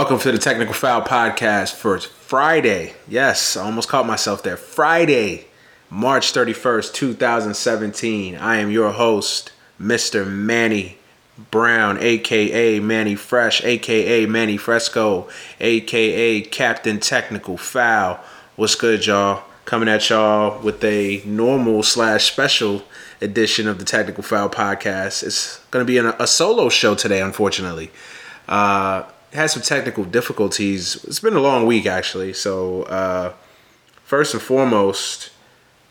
Welcome to the Technical Foul Podcast for Friday. Yes, I almost caught myself there. Friday, March 31st, 2017. I am your host, Mr. Manny Brown, aka Manny Fresh, aka Manny Fresco, aka Captain Technical Foul. What's good, y'all? Coming at y'all with a normal slash special edition of the Technical Foul Podcast. It's going to be a, solo show today, unfortunately. Uh, had some technical difficulties. It's been a long week actually. So uh, first and foremost,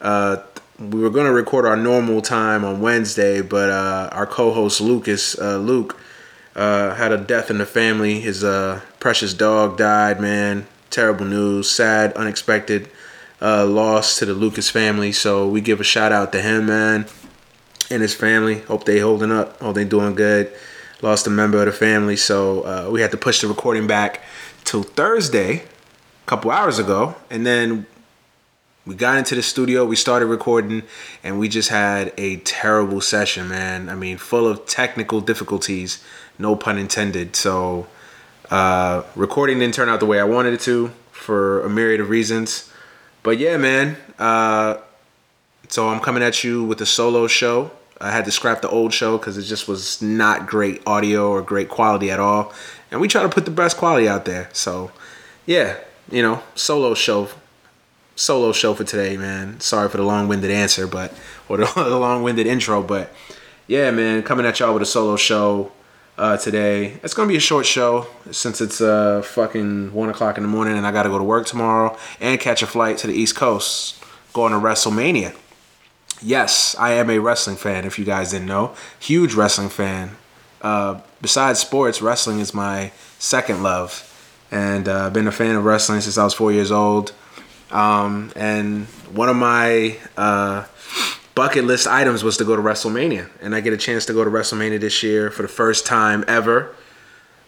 uh, we were going to record our normal time on Wednesday, but uh, our co-host Lucas uh, Luke uh, had a death in the family. His uh, precious dog died. Man, terrible news. Sad, unexpected loss to the Lucas family. So we give a shout out to him, man, and his family. Hope they holding up. Hope they doing good lost a member of the family, so uh, we had to push the recording back till Thursday, a couple hours ago, and then we got into the studio, we started recording, and we just had a terrible session, man. I mean, full of technical difficulties, no pun intended. So, uh, recording didn't turn out the way I wanted it to for a myriad of reasons. But yeah, man. Uh, so I'm coming at you with a solo show. I had to scrap the old show because it just was not great audio or great quality at all. And we try to put the best quality out there. So, yeah, you know, solo show, solo show for today, man. Sorry for the long-winded answer, but or the, long-winded intro, but yeah, man, coming at y'all with a solo show uh, today. It's gonna be a short show since it's uh fucking one o'clock in the morning and I gotta go to work tomorrow and catch a flight to the East Coast, going to WrestleMania. Yes, I am a wrestling fan. If you guys didn't know, huge wrestling fan. Uh, besides sports, wrestling is my second love, and uh, I've been a fan of wrestling since I was four years old. Um, and one of my uh, bucket list items was to go to WrestleMania, and I get a chance to go to WrestleMania this year for the first time ever.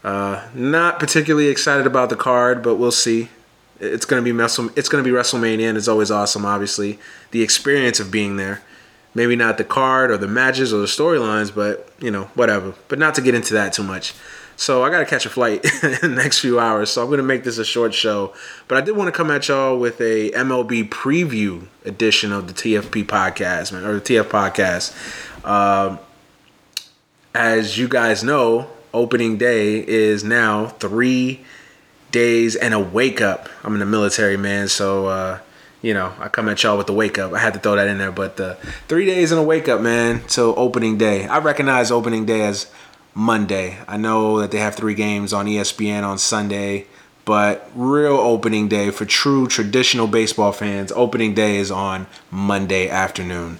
Uh, not particularly excited about the card, but we'll see it's gonna be it's gonna be WrestleMania, and it's always awesome. Obviously, the experience of being there. Maybe not the card or the matches or the storylines, but you know whatever. But not to get into that too much. So I gotta catch a flight in the next few hours. So I'm gonna make this a short show. But I did want to come at y'all with a MLB preview edition of the TFP podcast, man, or the TF podcast. Um, as you guys know, opening day is now three days and a wake up. I'm in the military, man, so uh, you know I come at y'all with the wake up. I had to throw that in there, but the three days and a wake up, man, till opening day. I recognize opening day as Monday. I know that they have three games on ESPN on Sunday, but real opening day for true traditional baseball fans, opening day is on Monday afternoon.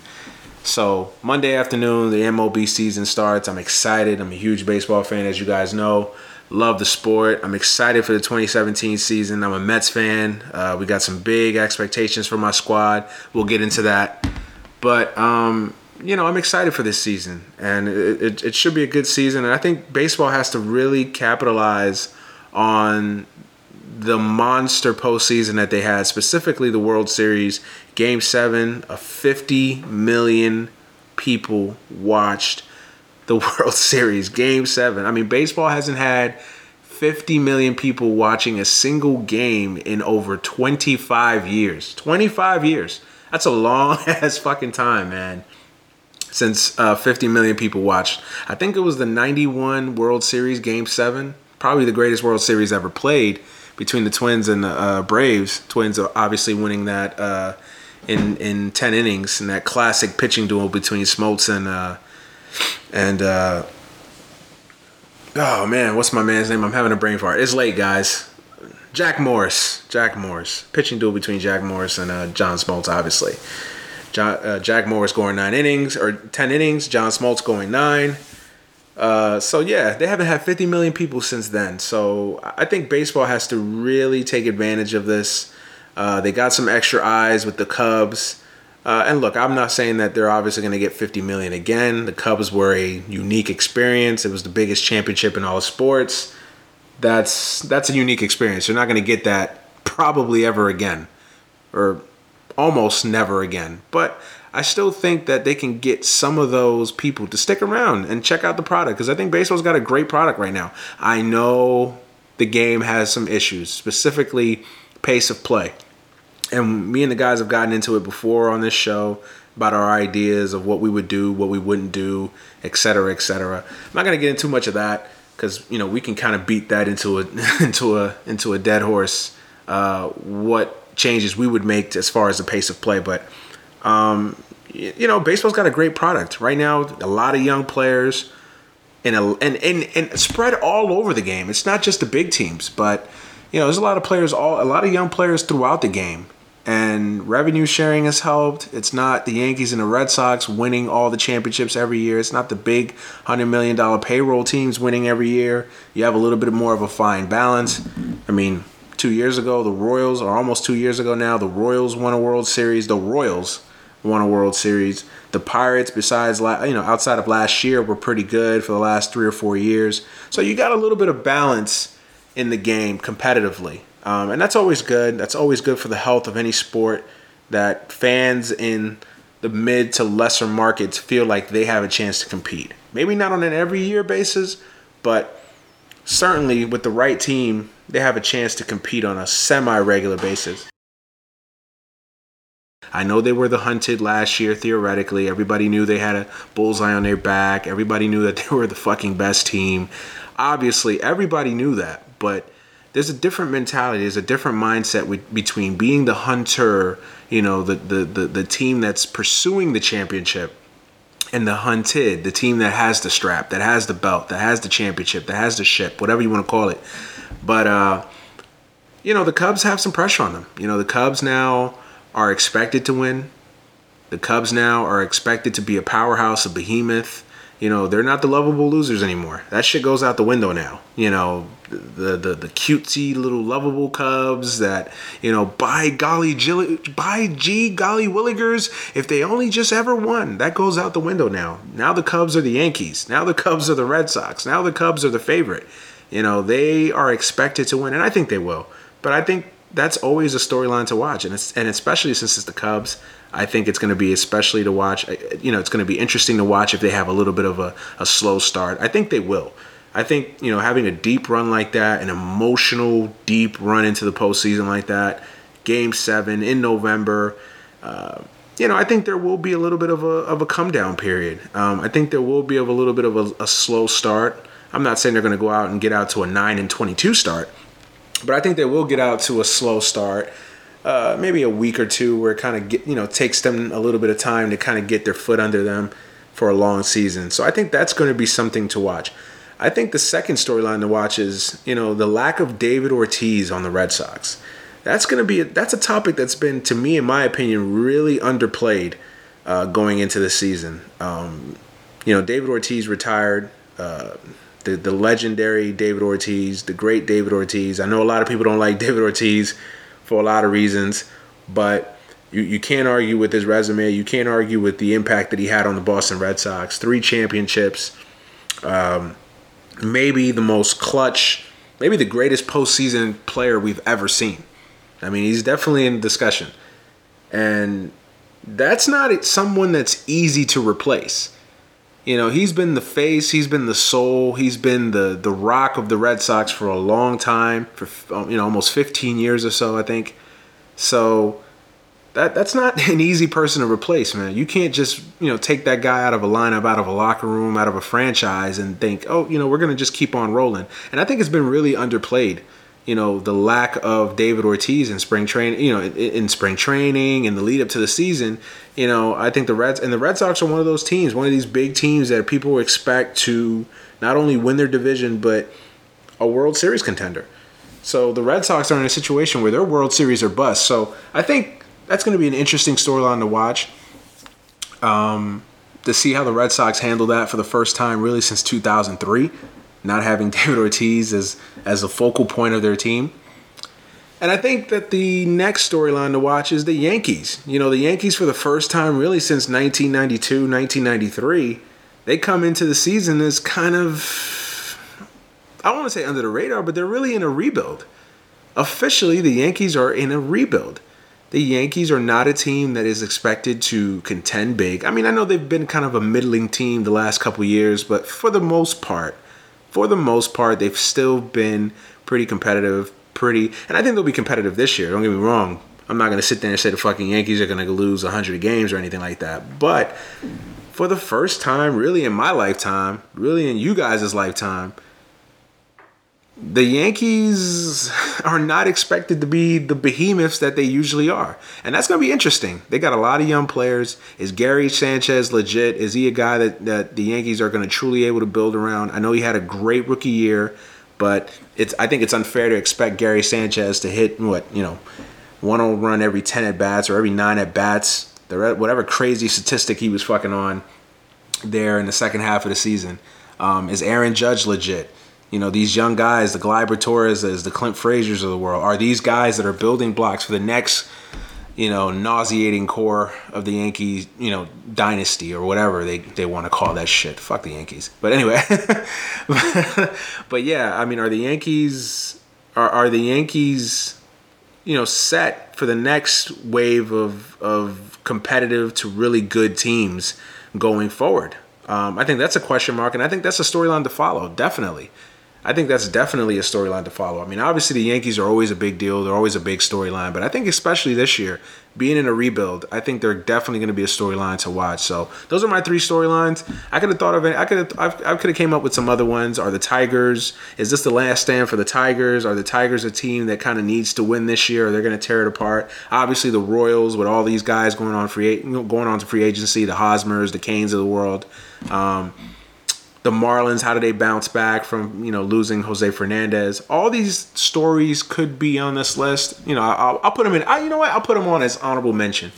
So Monday afternoon, the MLB season starts. I'm excited. I'm a huge baseball fan, as you guys know. Love the sport. I'm excited for the 2017 season. I'm a Mets fan. Uh, we got some big expectations for my squad. We'll get into that. But, um, you know, I'm excited for this season. And it, it, it should be a good season. And I think baseball has to really capitalize on the monster postseason that they had, specifically the World Series. Game seven, a 50 million people watched the World Series, Game 7. I mean, baseball hasn't had 50 million people watching a single game in over 25 years. 25 years. That's a long ass fucking time, man. Since uh, 50 million people watched. I think it was the 91 World Series, Game 7. Probably the greatest World Series ever played between the Twins and the uh, Braves. Twins are obviously winning that uh, in, in 10 innings in that classic pitching duel between Smoltz and uh, and uh, oh man, what's my man's name? I'm having a brain fart. It's late, guys. Jack Morris. Jack Morris. Pitching duel between Jack Morris and uh, John Smoltz, obviously. John, uh, Jack Morris going nine innings or ten innings. John Smoltz going nine. Uh, so yeah, they haven't had 50 million people since then. So I think baseball has to really take advantage of this. Uh, they got some extra eyes with the Cubs. Uh, and look, I'm not saying that they're obviously going to get 50 million again. The Cubs were a unique experience. It was the biggest championship in all sports. That's that's a unique experience. You're not going to get that probably ever again, or almost never again. But I still think that they can get some of those people to stick around and check out the product because I think baseball's got a great product right now. I know the game has some issues, specifically pace of play. And me and the guys have gotten into it before on this show about our ideas of what we would do, what we wouldn't do, et cetera, et cetera. I'm not gonna get into much of that because you know we can kind of beat that into a into a into a dead horse. Uh, what changes we would make as far as the pace of play, but um, you know, baseball's got a great product right now. A lot of young players, and and and and spread all over the game. It's not just the big teams, but you know, there's a lot of players, all a lot of young players throughout the game, and revenue sharing has helped. It's not the Yankees and the Red Sox winning all the championships every year. It's not the big hundred million dollar payroll teams winning every year. You have a little bit more of a fine balance. I mean, two years ago, the Royals, or almost two years ago now, the Royals won a World Series. The Royals won a World Series. The Pirates, besides you know outside of last year, were pretty good for the last three or four years. So you got a little bit of balance in the game competitively, um, and that's always good. That's always good for the health of any sport. That fans in the mid to lesser markets feel like they have a chance to compete. Maybe not on an every year basis, but certainly with the right team, they have a chance to compete on a semi regular basis. I know they were the hunted last year, theoretically. Everybody knew they had a bullseye on their back. Everybody knew that they were the fucking best team. Obviously, everybody knew that, but there's a different mentality, there's a different mindset with, between being the hunter, you know, the, the, the, the team that's pursuing the championship and the hunted, the team that has the strap, that has the belt, that has the championship, that has the ship, whatever you want to call it. But uh, you know, the Cubs have some pressure on them. You know, the Cubs now are expected to win. The Cubs now are expected to be a powerhouse, a behemoth. You know, they're not the lovable losers anymore. That shit goes out the window now. You know, the the, the cutesy little lovable Cubs that, you know, by golly, by gee golly willigers, if they only just ever won, that goes out the window now. Now the Cubs are the Yankees. Now the Cubs are the Red Sox. Now the Cubs are the favorite. You know, they are expected to win, and I think they will. But I think that's always a storyline to watch, and it's and especially since it's the Cubs, I think it's going to be especially to watch. You know, it's going to be interesting to watch if they have a little bit of a, a slow start. I think they will. I think you know having a deep run like that, an emotional deep run into the postseason like that, Game Seven in November. Uh, you know, I think there will be a little bit of a of a come down period. Um, I think there will be of a little bit of a, a slow start. I'm not saying they're going to go out and get out to a nine and 22 start, but I think they will get out to a slow start. Uh, maybe a week or two where it kind of get you know takes them a little bit of time to kind of get their foot under them for a long season. So I think that's going to be something to watch. I think the second storyline to watch is you know the lack of David Ortiz on the Red Sox. That's going to be a, that's a topic that's been to me in my opinion really underplayed uh, going into the season. Um, you know David Ortiz retired. Uh, the, the legendary David Ortiz, the great David Ortiz. I know a lot of people don't like David Ortiz for a lot of reasons, but you, you can't argue with his resume. You can't argue with the impact that he had on the Boston Red Sox. Three championships, um, maybe the most clutch, maybe the greatest postseason player we've ever seen. I mean, he's definitely in discussion. And that's not someone that's easy to replace. You know, he's been the face, he's been the soul, he's been the the rock of the Red Sox for a long time, for you know almost 15 years or so, I think. So that that's not an easy person to replace, man. You can't just you know take that guy out of a lineup, out of a locker room, out of a franchise, and think, oh, you know, we're gonna just keep on rolling. And I think it's been really underplayed you know the lack of David Ortiz in spring training, you know, in, in, spring training and the lead up to the season, you know, I think the Reds and the Red Sox are one of those teams, one of these big teams that people expect to not only win their division but a World Series contender. So the Red Sox are in a situation where their World Series are bust. So I think that's going to be an interesting storyline to watch. Um, to see how the Red Sox handle that for the first time really since 2003 not having David Ortiz as as a focal point of their team. And I think that the next storyline to watch is the Yankees. You know, the Yankees for the first time really since 1992, 1993, they come into the season as kind of I want to say under the radar, but they're really in a rebuild. Officially, the Yankees are in a rebuild. The Yankees are not a team that is expected to contend big. I mean, I know they've been kind of a middling team the last couple years, but for the most part, for the most part, they've still been pretty competitive, pretty, and I think they'll be competitive this year. Don't get me wrong. I'm not going to sit there and say the fucking Yankees are going to lose 100 games or anything like that. But for the first time, really in my lifetime, really in you guys' lifetime, the Yankees are not expected to be the behemoths that they usually are. And that's going to be interesting. They got a lot of young players. Is Gary Sanchez legit? Is he a guy that, that the Yankees are going to truly able to build around? I know he had a great rookie year, but it's I think it's unfair to expect Gary Sanchez to hit what, you know, one home run every 10 at bats or every 9 at bats. Whatever crazy statistic he was fucking on there in the second half of the season. Um, is Aaron Judge legit? You know, these young guys, the Gleyber Torreses, the Clint Frazier's of the world, are these guys that are building blocks for the next, you know, nauseating core of the Yankee, you know, dynasty or whatever they, they want to call that shit. Fuck the Yankees. But anyway, but yeah, I mean, are the Yankees are are the Yankees, you know, set for the next wave of of competitive to really good teams going forward? Um, I think that's a question mark, and I think that's a storyline to follow. Definitely. I think that's definitely a storyline to follow. I mean, obviously the Yankees are always a big deal; they're always a big storyline. But I think especially this year, being in a rebuild, I think they're definitely going to be a storyline to watch. So those are my three storylines. I could have thought of it. I could have. I could have came up with some other ones. Are the Tigers? Is this the last stand for the Tigers? Are the Tigers a team that kind of needs to win this year, or they're going to tear it apart? Obviously, the Royals with all these guys going on free going on to free agency, the Hosmers, the Cains of the world. Um, the Marlins, how do they bounce back from you know losing Jose Fernandez? All these stories could be on this list. You know, I'll, I'll put them in. I, you know what? I'll put them on as honorable mention.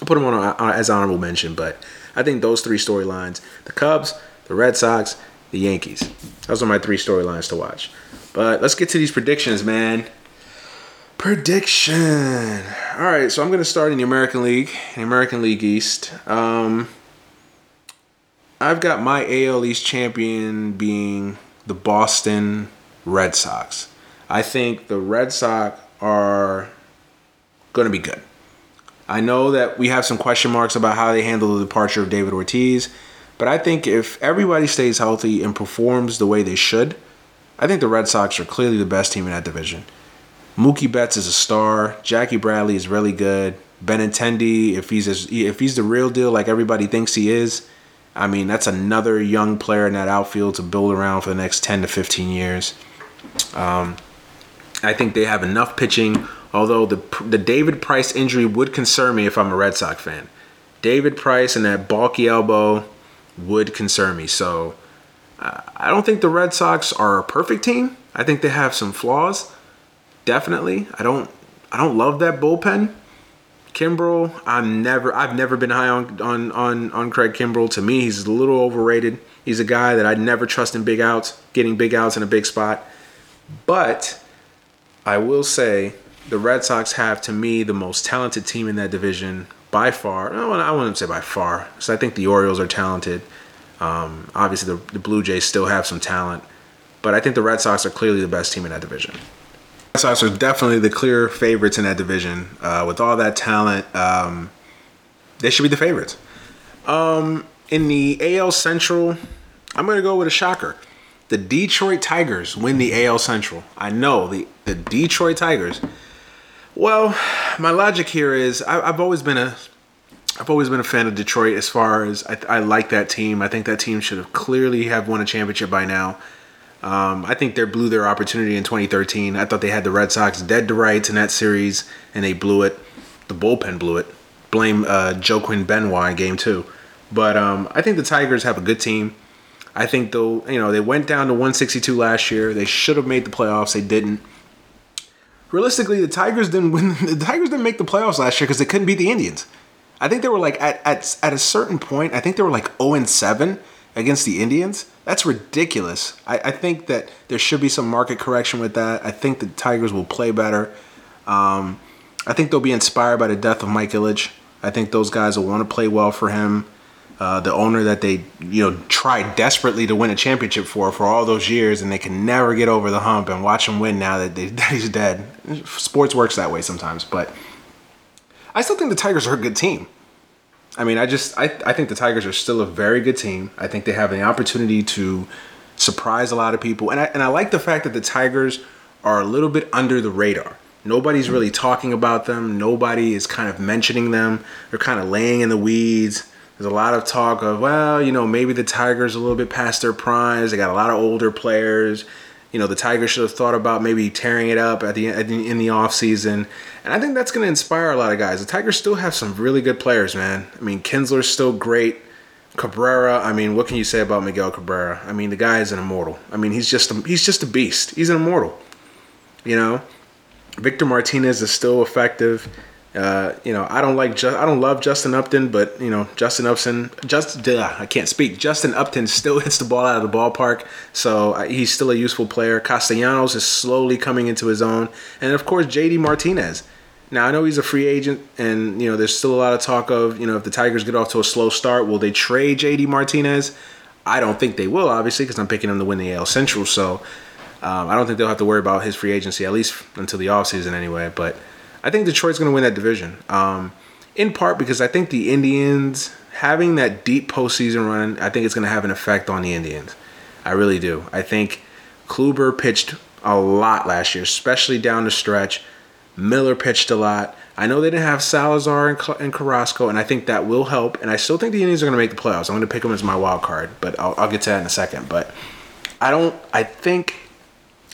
I'll put them on uh, as honorable mention. But I think those three storylines: the Cubs, the Red Sox, the Yankees. Those are my three storylines to watch. But let's get to these predictions, man. Prediction. All right, so I'm going to start in the American League, the American League East. Um, I've got my AL East champion being the Boston Red Sox. I think the Red Sox are going to be good. I know that we have some question marks about how they handle the departure of David Ortiz, but I think if everybody stays healthy and performs the way they should, I think the Red Sox are clearly the best team in that division. Mookie Betts is a star. Jackie Bradley is really good. Benintendi, if he's as, if he's the real deal like everybody thinks he is, I mean, that's another young player in that outfield to build around for the next 10 to 15 years. Um, I think they have enough pitching, although the, the David Price injury would concern me if I'm a Red Sox fan. David Price and that bulky elbow would concern me. So uh, I don't think the Red Sox are a perfect team. I think they have some flaws. Definitely. I don't I don't love that bullpen. Kimbrel, I'm never I've never been high on on on on Craig Kimbrel. To me, he's a little overrated. He's a guy that I'd never trust in big outs, getting big outs in a big spot. But I will say the Red Sox have to me the most talented team in that division by far. I wouldn't say by far, because I think the Orioles are talented. Um, obviously, the, the Blue Jays still have some talent, but I think the Red Sox are clearly the best team in that division. Sox are definitely the clear favorites in that division. Uh, with all that talent, um, they should be the favorites. Um, in the AL Central, I'm going to go with a shocker. The Detroit Tigers win the AL Central. I know the the Detroit Tigers. Well, my logic here is I, have always been a I've always been a fan of Detroit as far as I, I like that team. I think that team should have clearly have won a championship by now. Um, I think they blew their opportunity in 2013. I thought they had the Red Sox dead to rights in that series, and they blew it. The bullpen blew it. Blame uh, Joaquin Benoit in game two. But um, I think the Tigers have a good team. I think though, you know, they went down to 162 last year. They should have made the playoffs. They didn't. Realistically, the Tigers didn't win. The Tigers didn't make the playoffs last year because they couldn't beat the Indians. I think they were like at, at at a certain point. I think they were like 0 and 7 against the Indians. That's ridiculous. I, I, think that there should be some market correction with that. I think the Tigers will play better. Um, I think they'll be inspired by the death of Mike Ilitch. I think those guys will want to play well for him. Uh, the owner that they you know tried desperately to win a championship for for all those years, and they can never get over the hump. And watch him win now that, they, that he's dead. Sports works that way sometimes, but I still think the Tigers are a good team. I mean, I just I, I think the Tigers are still a very good team. I think they have the opportunity to surprise a lot of people. And I, and I like the fact that the Tigers are a little bit under the radar. Nobody's really talking about them. Nobody is kind of mentioning them. They're kind of laying in the weeds. There's a lot of talk of, well, you know, maybe the Tigers a little bit past their primes. They got a lot of older players. You know, the Tigers should have thought about maybe tearing it up at the, at the in the off season. And I think that's going to inspire a lot of guys. The Tigers still have some really good players, man. I mean, Kinsler's still great. Cabrera, I mean, what can you say about Miguel Cabrera? I mean, the guy is an immortal. I mean, he's just a, he's just a beast. He's an immortal. You know, Victor Martinez is still effective. Uh, you know, I don't like just I don't love Justin Upton, but you know, Justin Upton, just duh, I can't speak. Justin Upton still hits the ball out of the ballpark, so uh, he's still a useful player. Castellanos is slowly coming into his own, and of course, JD Martinez. Now I know he's a free agent, and you know, there's still a lot of talk of you know if the Tigers get off to a slow start, will they trade JD Martinez? I don't think they will, obviously, because I'm picking him to win the AL Central. So um, I don't think they'll have to worry about his free agency at least until the offseason anyway. But I think Detroit's going to win that division. Um, in part because I think the Indians having that deep postseason run, I think it's going to have an effect on the Indians. I really do. I think Kluber pitched a lot last year, especially down the stretch. Miller pitched a lot. I know they didn't have Salazar and, Carrasco, and I think that will help. And I still think the Indians are going to make the playoffs. I'm going to pick them as my wild card, but I'll, I'll get to that in a second. But I don't. I think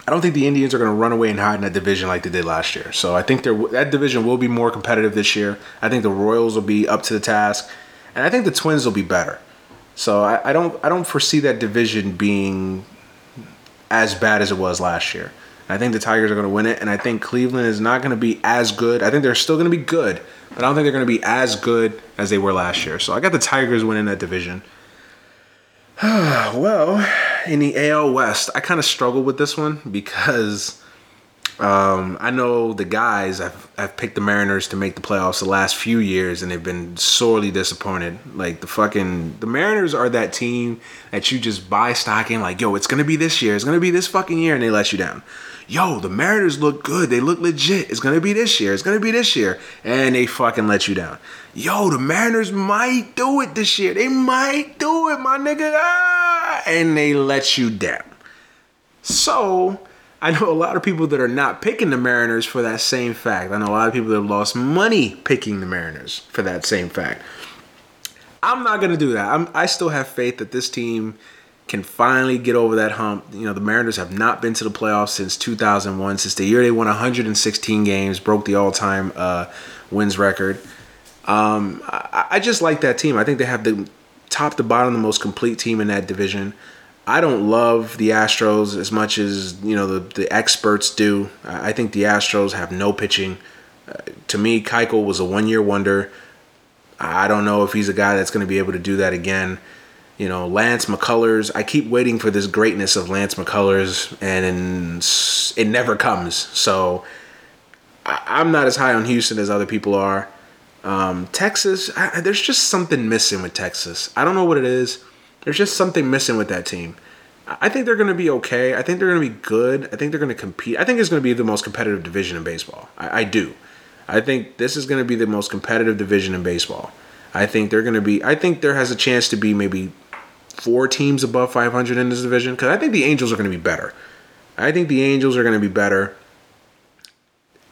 I don't think the Indians are going to run away and hide in that division like they did last year. So I think that division will be more competitive this year. I think the Royals will be up to the task, and I think the Twins will be better. So I, I don't I don't foresee that division being as bad as it was last year. I think the Tigers are going to win it, and I think Cleveland is not going to be as good. I think they're still going to be good, but I don't think they're going to be as good as they were last year. So I got the Tigers winning that division. well, in the AL West, I kind of struggle with this one because um, I know the guys have, have picked the Mariners to make the playoffs the last few years, and they've been sorely disappointed. Like the fucking the Mariners are that team that you just buy stock in, like yo, it's gonna be this year, it's gonna be this fucking year, and they let you down. Yo, the Mariners look good, they look legit. It's gonna be this year, it's gonna be this year, and they fucking let you down yo, the Mariners might do it this year. They might do it, my nigga. Ah, and they let you down. So, I know a lot of people that are not picking the Mariners for that same fact. I know a lot of people that have lost money picking the Mariners for that same fact. I'm not going to do that. I'm, I still have faith that this team can finally get over that hump. You know, the Mariners have not been to the playoffs since 2001, since the year they won 116 games, broke the all time uh, wins record. Um, I, I just like that team. I think they have the top to bottom the most complete team in that division. I don't love the Astros as much as you know the the experts do. I think the Astros have no pitching. Uh, to me, Keuchel was a one year wonder. I don't know if he's a guy that's going to be able to do that again. You know, Lance McCullers. I keep waiting for this greatness of Lance McCullers, and it never comes. So I'm not as high on Houston as other people are. Um, Texas, I, there's just something missing with Texas. I don't know what it is. There's just something missing with that team. I think they're going to be okay. I think they're going to be good. I think they're going to compete. I think it's going to be the most competitive division in baseball. I, I do. I think this is going to be the most competitive division in baseball. I think they're going to be. I think there has a chance to be maybe four teams above 500 in this division because I think the Angels are going to be better. I think the Angels are going to be better.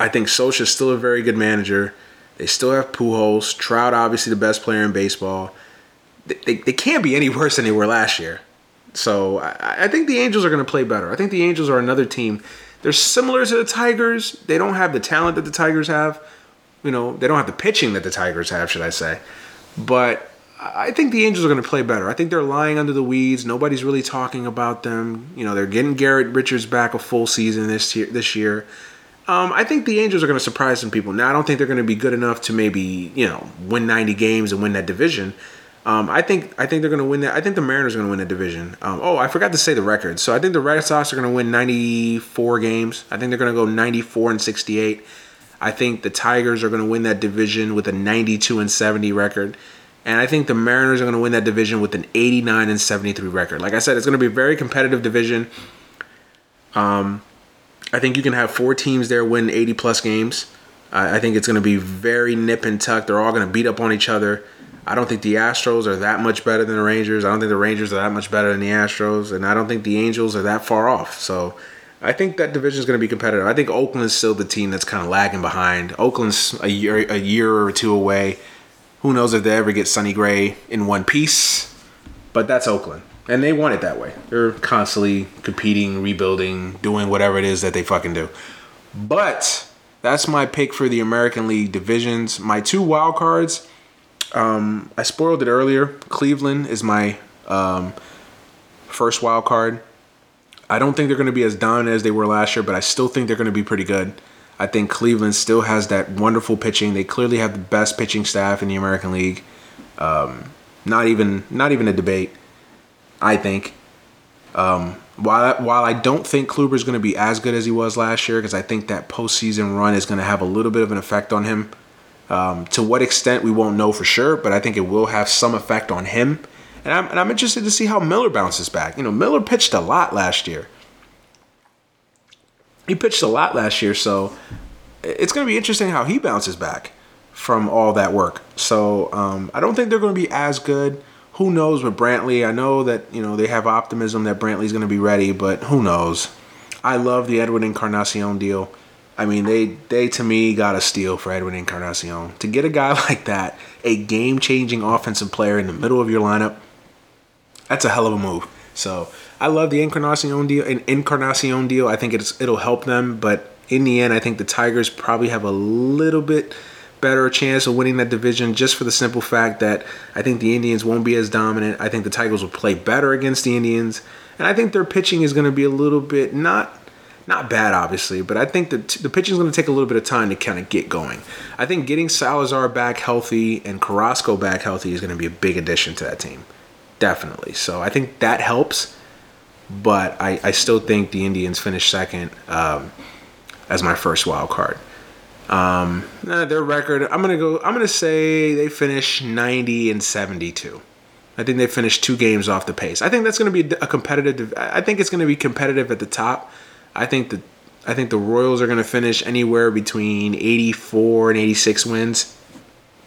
I think Scioscia is still a very good manager. They still have Pujols. Trout, obviously the best player in baseball. They, they, they can't be any worse than they were last year. So I, I think the Angels are going to play better. I think the Angels are another team. They're similar to the Tigers. They don't have the talent that the Tigers have. You know, they don't have the pitching that the Tigers have, should I say. But I think the Angels are going to play better. I think they're lying under the weeds. Nobody's really talking about them. You know, they're getting Garrett Richards back a full season this year. This year, um, I think the Angels are going to surprise some people. Now, I don't think they're going to be good enough to maybe you know win 90 games and win that division. Um, I think I think they're going to win that. I think the Mariners are going to win that division. Um, oh, I forgot to say the record. So I think the Red Sox are going to win 94 games. I think they're going to go 94 and 68. I think the Tigers are going to win that division with a 92 and 70 record. And I think the Mariners are going to win that division with an 89 and 73 record. Like I said, it's going to be a very competitive division. Um, I think you can have four teams there win 80 plus games. I think it's going to be very nip and tuck. They're all going to beat up on each other. I don't think the Astros are that much better than the Rangers. I don't think the Rangers are that much better than the Astros, and I don't think the Angels are that far off. So I think that division is going to be competitive. I think Oakland's still the team that's kind of lagging behind. Oakland's a year a year or two away. Who knows if they ever get Sonny Gray in one piece? But that's Oakland, and they want it that way. They're constantly competing, rebuilding, doing whatever it is that they fucking do. But that's my pick for the American League divisions. My two wild cards. Um, I spoiled it earlier. Cleveland is my um, first wild card. I don't think they're going to be as dominant as they were last year, but I still think they're going to be pretty good. I think Cleveland still has that wonderful pitching. They clearly have the best pitching staff in the American League. Um, not even not even a debate. I think. Um, while I, while I don't think Kluber is going to be as good as he was last year, because I think that postseason run is going to have a little bit of an effect on him. Um, to what extent we won't know for sure, but I think it will have some effect on him. And I'm, and I'm interested to see how Miller bounces back. You know, Miller pitched a lot last year. He pitched a lot last year, so it's going to be interesting how he bounces back from all that work. So um, I don't think they're going to be as good. Who knows with Brantley? I know that you know they have optimism that Brantley's going to be ready, but who knows? I love the Edwin Encarnacion deal. I mean, they they to me got a steal for Edwin Encarnacion. To get a guy like that, a game-changing offensive player in the middle of your lineup, that's a hell of a move. So I love the Encarnacion deal. An Encarnacion deal. I think it's it'll help them, but in the end, I think the Tigers probably have a little bit better chance of winning that division just for the simple fact that I think the Indians won't be as dominant. I think the Tigers will play better against the Indians, and I think their pitching is going to be a little bit not not bad, obviously, but I think the, the pitching is going to take a little bit of time to kind of get going. I think getting Salazar back healthy and Carrasco back healthy is going to be a big addition to that team. Definitely. So I think that helps, but I, I still think the Indians finish second um, as my first wild card. Um, their record, I'm gonna go. I'm gonna say they finish 90 and 72. I think they finished two games off the pace. I think that's to be a competitive. I think it's to be competitive at the top. I think the I think the Royals are to finish anywhere between 84 and 86 wins.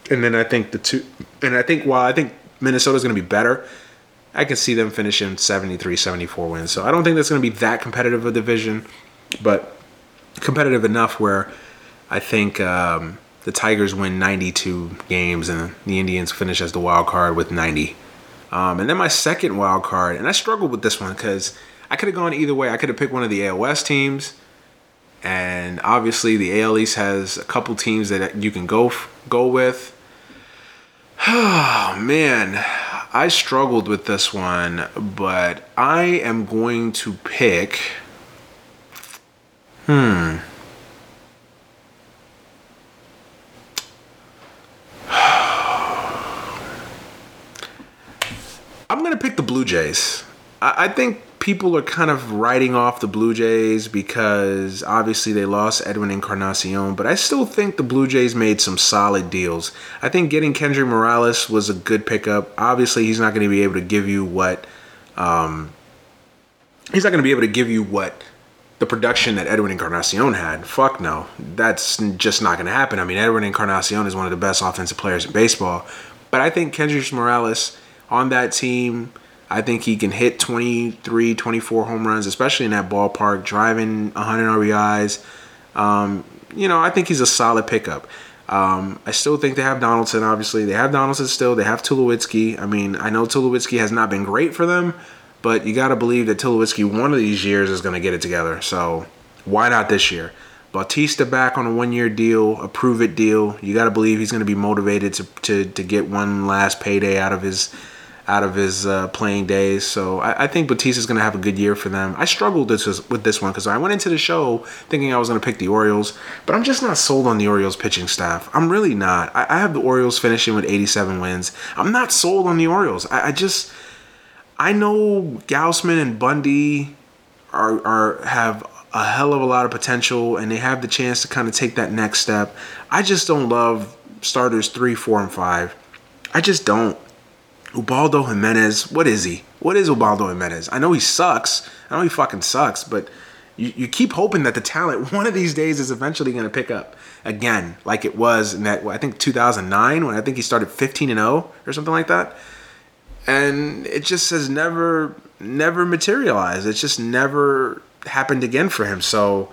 And then I think the two and I think while I think Minnesota's to be better, I can see them finishing 73 74 wins. So I don't think that's going to be that competitive a division, but competitive enough where I think um, the Tigers win 92 games and the Indians finish as the wild card with 90. Um, and then my second wild card, and I struggled with this one because I could have gone either way. I could have picked one of the AOS teams, and obviously the AL East has a couple teams that you can go go with. Oh man, I struggled with this one, but I am going to pick. Hmm. I'm going to pick the Blue Jays. I, I think people are kind of writing off the Blue Jays because obviously they lost Edwin Encarnacion, but I still think the Blue Jays made some solid deals. I think getting Kendry Morales was a good pickup. Obviously, he's not going to be able to give you what um, he's not going to be able to give you what the production that Edwin Encarnacion had. Fuck no, that's just not going to happen. I mean, Edwin Encarnacion is one of the best offensive players in baseball, but I think Kendry Morales on that team. I think he can hit 23, 24 home runs, especially in that ballpark, driving 100 RBIs. Um, you know, I think he's a solid pickup. Um, I still think they have Donaldson, obviously. They have Donaldson still. They have Tulowitzki. I mean, I know Tulowitzki has not been great for them, but you got to believe that Tulowitzki one of these years is going to get it together. So why not this year? Bautista back on a one year deal, a prove it deal. You got to believe he's going to be motivated to, to, to get one last payday out of his out of his uh, playing days. So I, I think Bautista's going to have a good year for them. I struggled this with this one because I went into the show thinking I was going to pick the Orioles, but I'm just not sold on the Orioles pitching staff. I'm really not. I, I have the Orioles finishing with 87 wins. I'm not sold on the Orioles. I, I just I know Gausman and Bundy are are have a hell of a lot of potential and they have the chance to kind of take that next step. I just don't love starters three, four, and five. I just don't. Ubaldo Jimenez, what is he? What is Ubaldo Jimenez? I know he sucks. I know he fucking sucks, but you, you keep hoping that the talent one of these days is eventually going to pick up again, like it was in that I think 2009 when I think he started 15 and 0 or something like that, and it just has never never materialized. It's just never happened again for him. So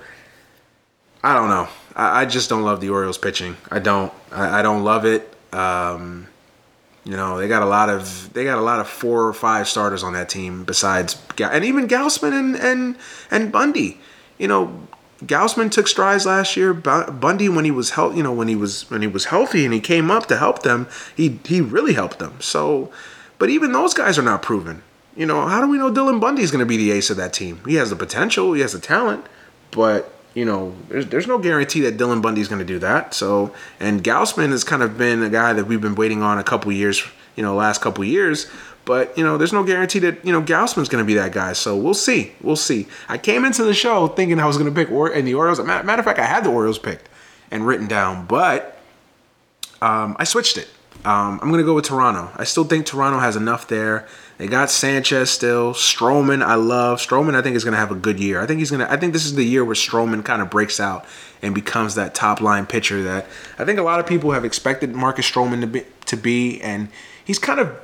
I don't know. I, I just don't love the Orioles pitching. I don't. I, I don't love it. Um, you know, they got a lot of they got a lot of four or five starters on that team besides and even Gausman and and and Bundy. You know, Gausman took strides last year. Bundy, when he was health, you know, when he was when he was healthy and he came up to help them, he he really helped them. So, but even those guys are not proven. You know, how do we know Dylan Bundy is going to be the ace of that team? He has the potential, he has the talent, but you know, there's, there's no guarantee that Dylan Bundy's going to do that. So, and Gausman has kind of been a guy that we've been waiting on a couple years, you know, last couple years. But you know, there's no guarantee that you know Gausman's going to be that guy. So we'll see. We'll see. I came into the show thinking I was going to pick or in the Orioles. Matter of fact, I had the Orioles picked and written down, but um, I switched it. Um, I'm going to go with Toronto. I still think Toronto has enough there. They got Sanchez still. Stroman, I love. Stroman, I think, is going to have a good year. I think he's going to. I think this is the year where Stroman kind of breaks out and becomes that top line pitcher that I think a lot of people have expected Marcus Stroman to be, to be and he's kind of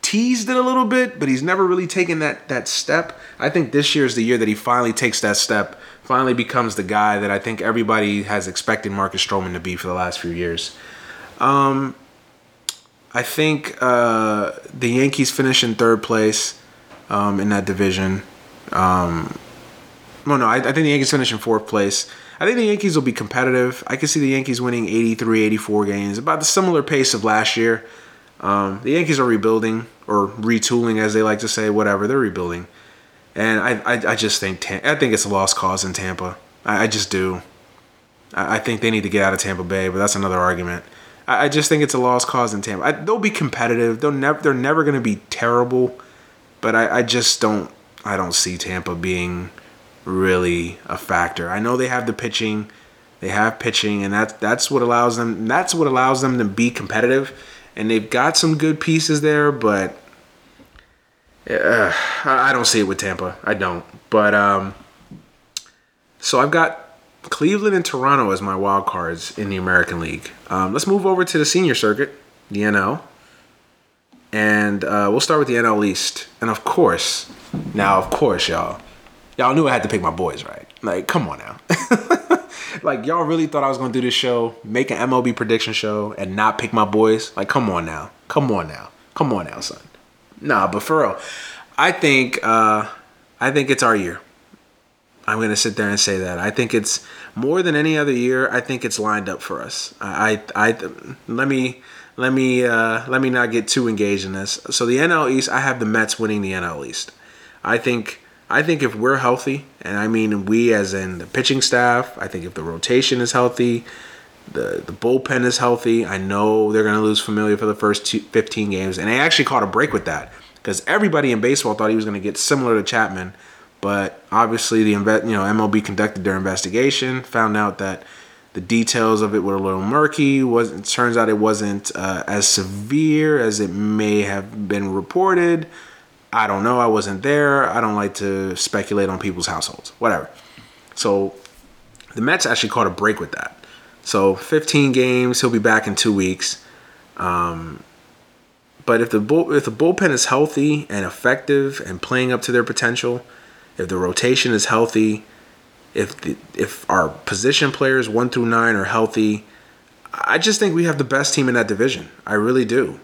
teased it a little bit, but he's never really taken that that step. I think this year is the year that he finally takes that step, finally becomes the guy that I think everybody has expected Marcus Stroman to be for the last few years. Um, I think uh, the Yankees finish in third place um, in that division. Um, well, no, I, I, think the Yankees finish in fourth place. I think the Yankees will be competitive. I can see the Yankees winning 83, 84 games, about the similar pace of last year. Um, the Yankees are rebuilding or retooling, as they like to say, whatever. They're rebuilding. And I, I, I just think I think it's a lost cause in Tampa. I, I just do. I, I think they need to get out of Tampa Bay, but that's another argument. I, just think it's a lost cause in Tampa. I, they'll be competitive. They'll never. They're never going to be terrible, but I, I just don't. I don't see Tampa being really a factor. I know they have the pitching. They have pitching, and that's that's what allows them. That's what allows them to be competitive, and they've got some good pieces there. But uh, I don't see it with Tampa. I don't. But um, so I've got Cleveland and Toronto as my wild cards in the American League. Um, let's move over to the senior circuit, the NL. And uh, we'll start with the NL East. And of course, now, of course, y'all, y'all knew I had to pick my boys, right? Like, come on now. like, y'all really thought I was going to do this show, make an MLB prediction show, and not pick my boys? Like, come on now. Come on now. Come on now, son. Nah, but for real, I think, uh, I think it's our year. I'm going to sit there and say that. I think it's more than any other year. I think it's lined up for us. I, I, I let me, let me, uh, let me not get too engaged in this. So the NL East, I have the Mets winning the NL East. I think, I think if we're healthy, and I mean we as in the pitching staff, I think if the rotation is healthy, the the bullpen is healthy. I know they're going to lose Familia for the first two, 15 games, and they actually caught a break with that because everybody in baseball thought he was going to get similar to Chapman but obviously, the you know MLB conducted their investigation, found out that the details of it were a little murky. Was it turns out it wasn't uh, as severe as it may have been reported. I don't know. I wasn't there. I don't like to speculate on people's households. Whatever. So the Mets actually caught a break with that. So 15 games. He'll be back in two weeks. Um, but if the bull, if the bullpen is healthy and effective and playing up to their potential, if the rotation is healthy, if the, if our position players one through nine are healthy, I just think we have the best team in that division. I really do.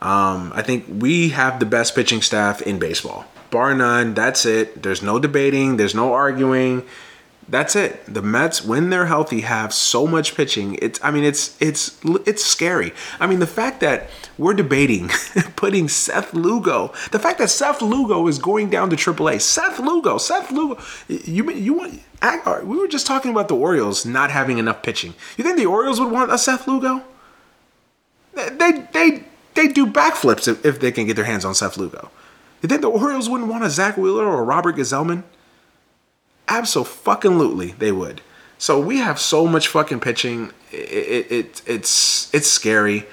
Um, I think we have the best pitching staff in baseball, bar none. That's it. There's no debating. There's no arguing that's it. The Mets, when they're healthy, have so much pitching. It's, I mean, it's it's it's scary. I mean, the fact that we're debating putting Seth Lugo, the fact that Seth Lugo is going down to AAA. Seth Lugo, Seth Lugo. You you want? We were just talking about the Orioles not having enough pitching. You think the Orioles would want a Seth Lugo? They they they do backflips if, if they can get their hands on Seth Lugo. You think the Orioles wouldn't want a Zack Wheeler or a Robert Gsellman? Absolutely, they would. So we have so much fucking pitching. It, it, it it's it's scary.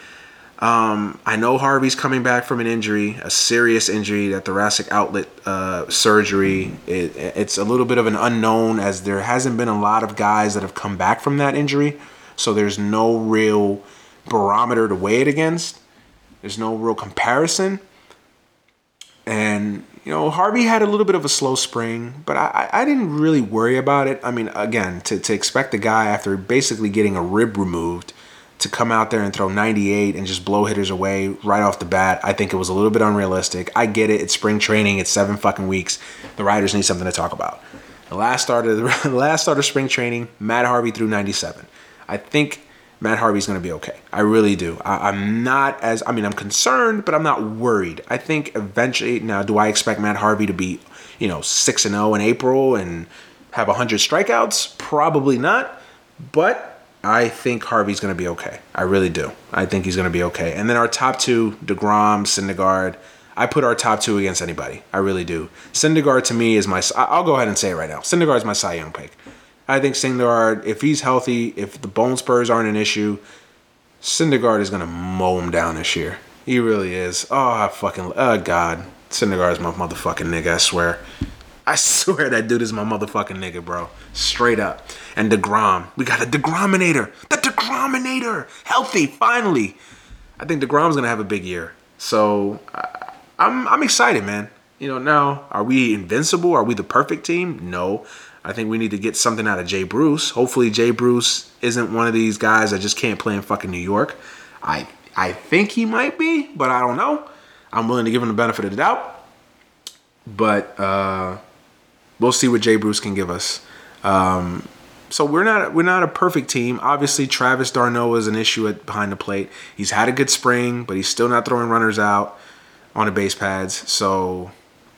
Um, I know Harvey's coming back from an injury, a serious injury, that thoracic outlet uh, surgery. It, it's a little bit of an unknown as there hasn't been a lot of guys that have come back from that injury. So there's no real barometer to weigh it against. There's no real comparison. And, you know, Harvey had a little bit of a slow spring, but I, I didn't really worry about it. I mean, again, to, to expect a guy after basically getting a rib removed to come out there and throw 98 and just blow hitters away right off the bat, I think it was a little bit unrealistic. I get it. It's spring training. It's seven fucking weeks. The riders need something to talk about. The last start of the last start of spring training, Matt Harvey threw 97. I think Matt Harvey's going to be okay. I really do. I, am not as, I mean, I'm concerned, but I'm not worried. I think eventually, now, do I expect Matt Harvey to be, you know, 6 and 0 in April and have 100 strikeouts? Probably not. But I think Harvey's going to be okay. I really do. I think he's going to be okay. And then our top two, DeGrom, Syndergaard. I put our top two against anybody. I really do. Syndergaard to me is my. I'll go ahead and say it right now. Syndergaard is my Cy Young pick. I think Syndergaard, if he's healthy, if the bone spurs aren't an issue, Syndergaard is gonna mow him down this year. He really is. Oh, I fucking oh god, Syndergaard is my motherfucking nigga. I swear. I swear that dude is my motherfucking nigga, bro. Straight up. And Degrom, we got a Degrominator. The Degrominator, healthy finally. I think Degrom's gonna have a big year. So I, I'm I'm excited, man. You know, now are we invincible? Are we the perfect team? No. I think we need to get something out of Jay Bruce. Hopefully, Jay Bruce isn't one of these guys that just can't play in fucking New York. I I think he might be, but I don't know. I'm willing to give him the benefit of the doubt. But uh, we'll see what Jay Bruce can give us. Um, so we're not we're not a perfect team. Obviously, Travis d'Arnaud is an issue at behind the plate. He's had a good spring, but he's still not throwing runners out on the base pads. So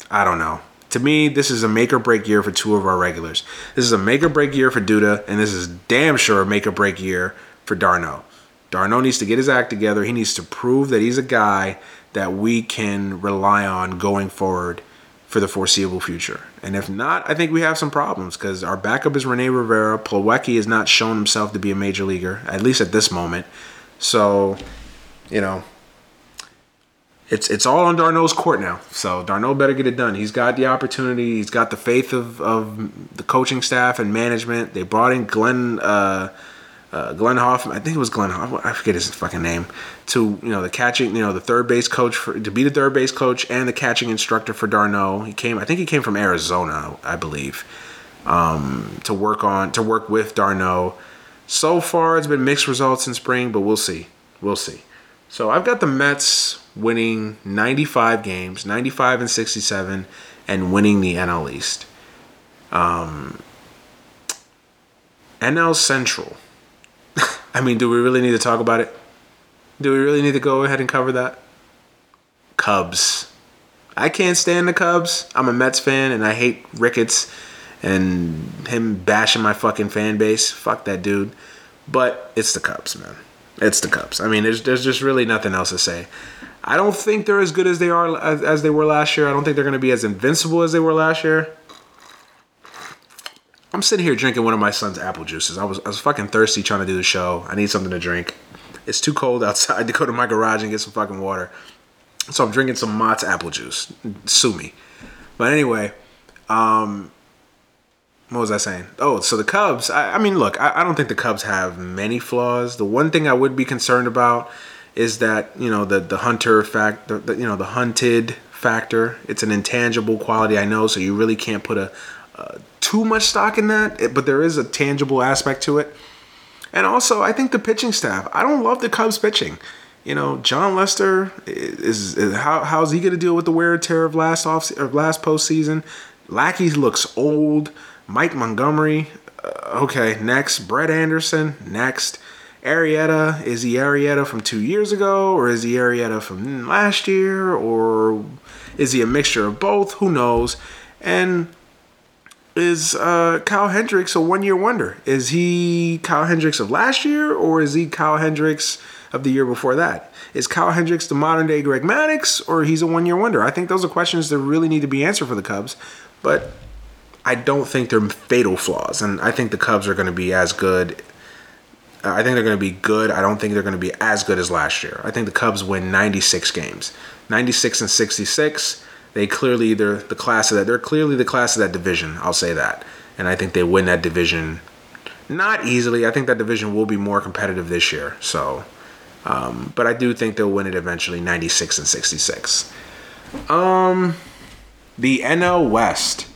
I don't know to me, this is a make or break year for two of our regulars. This is a make or break year for Duda, and this is damn sure a make or break year for d'Arnaud. d'Arnaud needs to get his act together. He needs to prove that he's a guy that we can rely on going forward for the foreseeable future. And if not, I think we have some problems because our backup is Rene Rivera. Plawecki has not shown himself to be a major leaguer, at least at this moment. So, you know, it's it's all on d'Arnaud's court now. So d'Arnaud better get it done. He's got the opportunity. He's got the faith of, of the coaching staff and management. They brought in Glenn uh, uh, Glenn Hoffman. I think it was Glenn Hoffman. I forget his fucking name. To you know the catching, you know the third base coach for to be the third base coach and the catching instructor for d'Arnaud. He came. I think he came from Arizona, I believe, um, to work on to work with d'Arnaud. So far, it's been mixed results in spring, but we'll see. We'll see. So I've got the Mets winning 95 games, 95 and 67, and winning the NL East. Um, NL Central. I mean, do we really need to talk about it? Do we really need to go ahead and cover that? Cubs. I can't stand the Cubs. I'm a Mets fan and I hate Ricketts and him bashing my fucking fan base. Fuck that dude. But it's the Cubs, man. It's the Cubs. I mean, there's there's just really nothing else to say. I don't think they're as good as they are as, as they were last year. I don't think they're going to be as invincible as they were last year. I'm sitting here drinking one of my son's apple juices. I was I was fucking thirsty trying to do the show. I need something to drink. It's too cold outside to go to my garage and get some fucking water. So I'm drinking some Mott's apple juice. Sue me. But anyway, um, what was I saying? Oh, so the Cubs. I, I mean, look, I, I, don't think the Cubs have many flaws. The one thing I would be concerned about is that you know the the hunter fact, the, the, you know the hunted factor. It's an intangible quality, I know, so you really can't put a uh, too much stock in that. But there is a tangible aspect to it. And also, I think the pitching staff. I don't love the Cubs pitching. You know, Jon Lester is, is how how's he going to deal with the wear and tear of last off of last postseason? Lackey looks old. Mike Montgomery. Uh, okay, next. Brett Anderson. Next. Arrieta, is he Arrieta from two years ago, or is he Arrieta from last year, or is he a mixture of both? Who knows? And is uh, Kyle Hendricks a one year wonder? Is he Kyle Hendricks of last year, or is he Kyle Hendricks of the year before that? Is Kyle Hendricks the modern day Greg Maddux, or he's a one year wonder? I think those are questions that really need to be answered for the Cubs, but I don't think they're fatal flaws, and I think the Cubs are going to be as good I think they're going to be good. I don't think they're going to be as good as last year. I think the Cubs win 96 games, 96 and 66. They clearly they're the class of that. They're clearly the class of that division. I'll say that, and I think they win that division. Not easily. I think that division will be more competitive this year. So, um, but I do think they'll win it eventually, 96 and 66. Um, the NL West.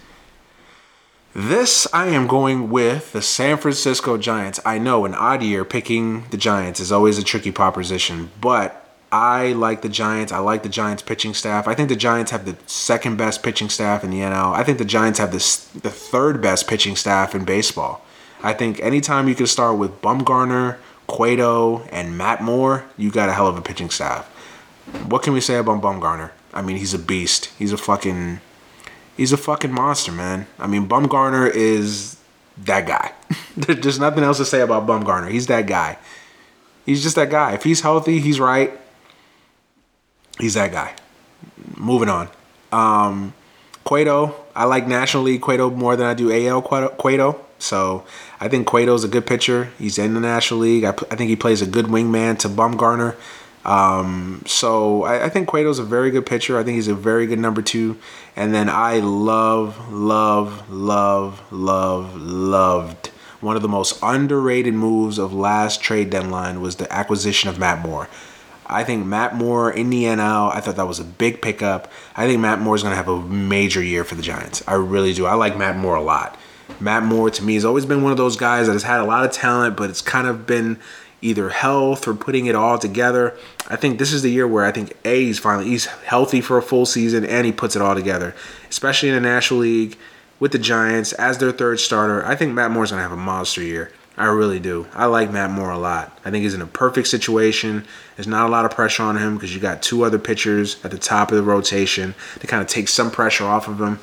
This I am going with the San Francisco Giants. I know an odd year picking the Giants is always a tricky proposition, but I like the Giants. I like the Giants pitching staff. I think the Giants have the second best pitching staff in the NL. I think the Giants have the the third best pitching staff in baseball. I think anytime you can start with Bumgarner, Cueto, and Matt Moore, you got a hell of a pitching staff. What can we say about Bumgarner? I mean, he's a beast. He's a fucking he's a fucking monster, man. I mean, Bumgarner is that guy. There's nothing else to say about Bumgarner. He's that guy. He's just that guy. If he's healthy, he's right. He's that guy. Moving on. Um, Cueto. I like National League Cueto more than I do AL Cueto. So I think Cueto's a good pitcher. He's in the National League. I, I think he plays a good wingman to Bumgarner. Um, so I, I, think Cueto's a very good pitcher. I think he's a very good number two. And then I love, love, love, love, loved one of the most underrated moves of last trade deadline was the acquisition of Matt Moore. I think Matt Moore in the NL, I thought that was a big pickup. I think Matt Moore is going to have a major year for the Giants. I really do. I like Matt Moore a lot. Matt Moore to me has always been one of those guys that has had a lot of talent, but it's kind of been either health or putting it all together. I think this is the year where I think A he's finally he's healthy for a full season and he puts it all together, especially in the National League with the Giants as their third starter. I think Matt Moore's gonna have a monster year. I really do. I like Matt Moore a lot. I think he's in a perfect situation. There's not a lot of pressure on him because you got two other pitchers at the top of the rotation to kind of take some pressure off of him.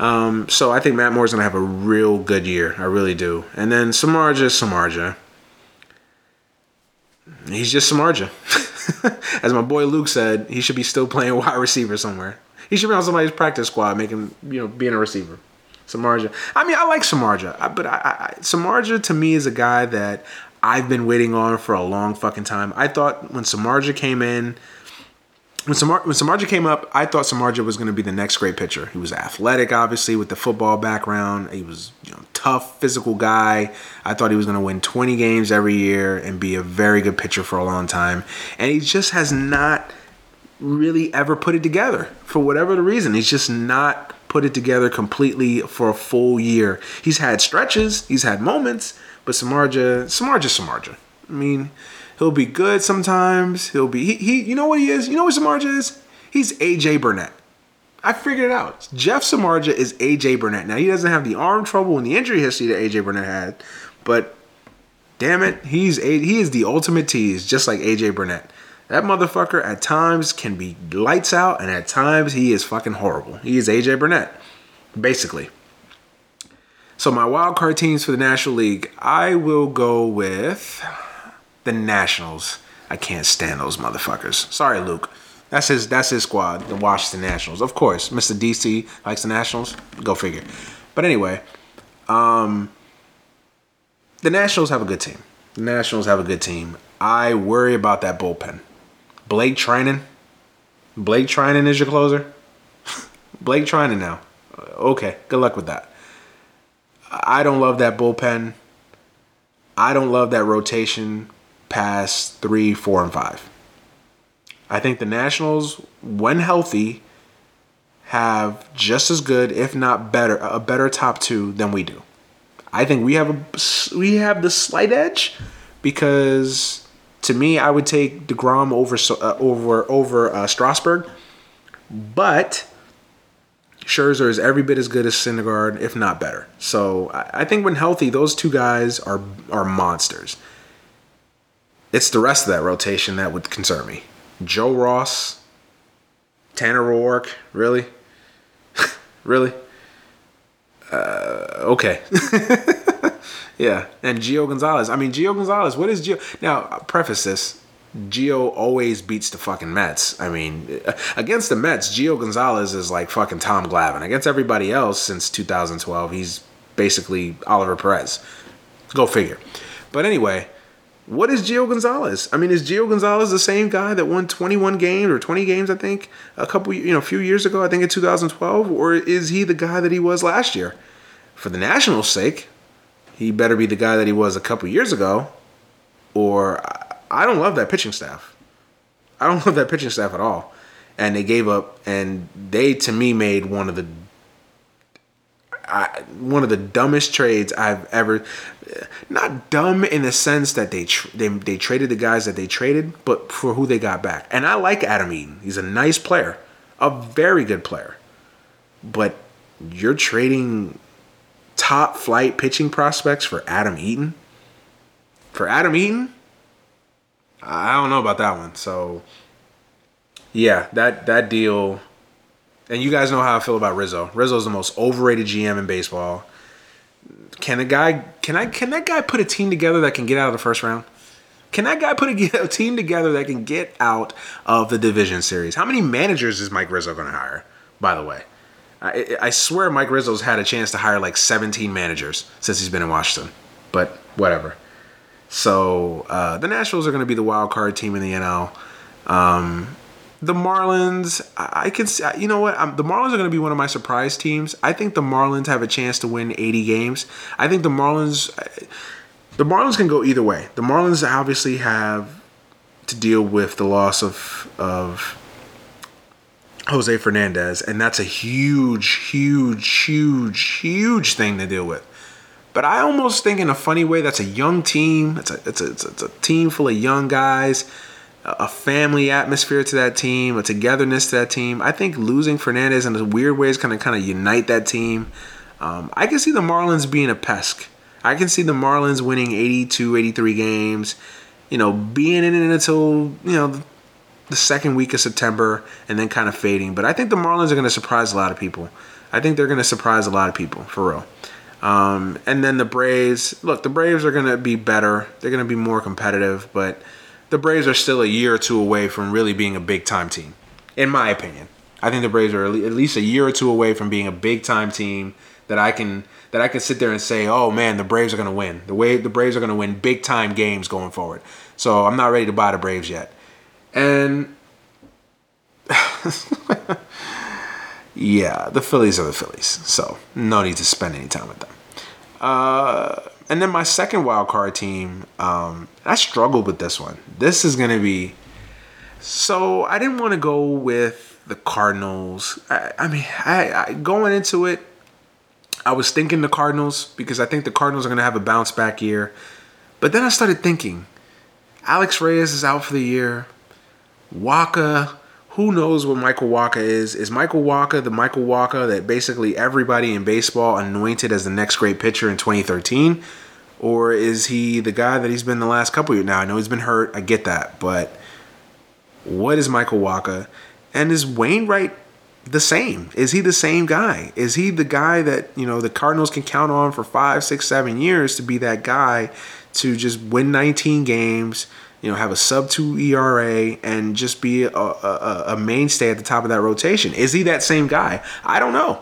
Um, so I think Matt Moore's gonna have a real good year. I really do. And then Samardzija, Samardzija he's just Samardzija. As my boy Luke said, he should be still playing wide receiver somewhere. He should be on somebody's practice squad, making you know being a receiver. Samardzija. I mean, I like Samardzija, but I, I, Samardzija to me is a guy that I've been waiting on for a long fucking time. I thought when Samardzija came in, when Samar when Samardzija came up, I thought Samardzija was going to be the next great pitcher. He was athletic, obviously, with the football background. He was you know tough, physical guy. I thought he was going to win 20 games every year and be a very good pitcher for a long time. And he just has not really ever put it together for whatever the reason. He's just not put it together completely for a full year. He's had stretches, he's had moments, but Samardzija, Samardzija, Samardzija. I mean He'll be good sometimes. He'll be he, he you know what he is? You know what Samardzija is? He's AJ Burnett. I figured it out. Jeff Samardzija is AJ Burnett. Now he doesn't have the arm trouble and the injury history that AJ Burnett had, but damn it, he's a, he is the ultimate tease, just like AJ Burnett. That motherfucker at times can be lights out, and at times he is fucking horrible. He is AJ Burnett, basically. So my wild card teams for the National League, I will go with the Nationals. I can't stand those motherfuckers. Sorry, Luke. That's his. That's his squad, the Washington Nationals. Of course, Mr. DC likes the Nationals. Go figure. But anyway, um, the Nationals have a good team. The Nationals have a good team. I worry about that bullpen. Blake Treinen. Blake Treinen is your closer. Blake Treinen now. Okay, good luck with that. I don't love that bullpen. I don't love that rotation past three, four, and five. I think the Nationals, when healthy, have just as good, if not better, a better top two than we do. I think we have a we have the slight edge because to me, I would take Degrom over uh, over over uh, Strasburg, but Scherzer is every bit as good as Syndergaard, if not better. So I, I think when healthy, those two guys are are monsters. It's the rest of that rotation that would concern me. Joe Ross, Tanner Roark, really? really? Uh, okay. yeah, and Gio Gonzalez. I mean, Gio Gonzalez. What is Gio? Now, preface this. Gio always beats the fucking Mets. I mean, against the Mets, Gio Gonzalez is like fucking Tom Glavine. Against everybody else since 2012, he's basically Oliver Perez. Go figure. But anyway, What is Gio Gonzalez? I mean, is Gio Gonzalez the same guy that won 21 games or 20 games, I think, a couple, you know, a few years ago, I think in 2012? Or is he the guy that he was last year? For the Nationals' sake, he better be the guy that he was a couple years ago. Or I don't love that pitching staff. I don't love that pitching staff at all. And they gave up, and they, to me, made one of the I, one of the dumbest trades I've ever. Not dumb in the sense that they, tr- they they traded the guys that they traded, but for who they got back. And I like Adam Eaton. He's a nice player, a very good player. But you're trading top flight pitching prospects for Adam Eaton. For Adam Eaton, I don't know about that one. So yeah, that that deal and you guys know how I feel about Rizzo. Rizzo's the most overrated GM in baseball. Can a guy can I can that guy put a team together that can get out of the first round? Can that guy put a, a team together that can get out of the division series? How many managers is Mike Rizzo going to hire? By the way, I, I swear Mike Rizzo's had a chance to hire like 17 managers since he's been in Washington. But whatever. So uh, the Nationals are going to be the wild card team in the NL. Um, the Marlins, I can see, you know what? I'm, the Marlins are going to be one of my surprise teams. I think the Marlins have a chance to win 80 games. I think the Marlins, the Marlins can go either way. The Marlins obviously have to deal with the loss of of Jose Fernandez, and that's a huge, huge, huge, huge thing to deal with. But I almost think in a funny way that's a young team. It's a it's a, it's a, it's a team full of young guys a family atmosphere to that team, a togetherness to that team. I think losing Fernandez in a weird way is going to kind of unite that team. Um, I can see the Marlins being a pest. I can see the Marlins winning 82, 83 games, you know, being in it until, you know, the second week of September and then kind of fading. But I think the Marlins are going to surprise a lot of people. I think they're going to surprise a lot of people, for real. Um, and then the Braves, look, the Braves are going to be better. They're going to be more competitive, but – the Braves are still a year or two away from really being a big time team, in my opinion. I think the Braves are at least a year or two away from being a big time team that I can that I can sit there and say, oh man, the Braves are going to win. The way the Braves are going to win big time games going forward. So I'm not ready to buy the Braves yet. And yeah, the Phillies are the Phillies. So no need to spend any time with them. Uh, and then my second wild card team, um, I struggled with this one. This is gonna be. So I didn't want to go with the Cardinals. I, I mean, I, I going into it, I was thinking the Cardinals because I think the Cardinals are gonna have a bounce back year. But then I started thinking, Alex Reyes is out for the year. Wacha who knows what Michael Wacha is? Is Michael Wacha the Michael Wacha that basically everybody in baseball anointed as the next great pitcher in 2013? Or is he the guy that he's been the last couple years? Now, I know he's been hurt. I get that. But what is Michael Wacha? And is Wainwright the same? Is he the same guy? Is he the guy that, you know, the Cardinals can count on for five, six, seven years to be that guy to just win 19 games – you know, have a sub two ERA and just be a, a, a, mainstay at the top of that rotation. Is he that same guy? I don't know.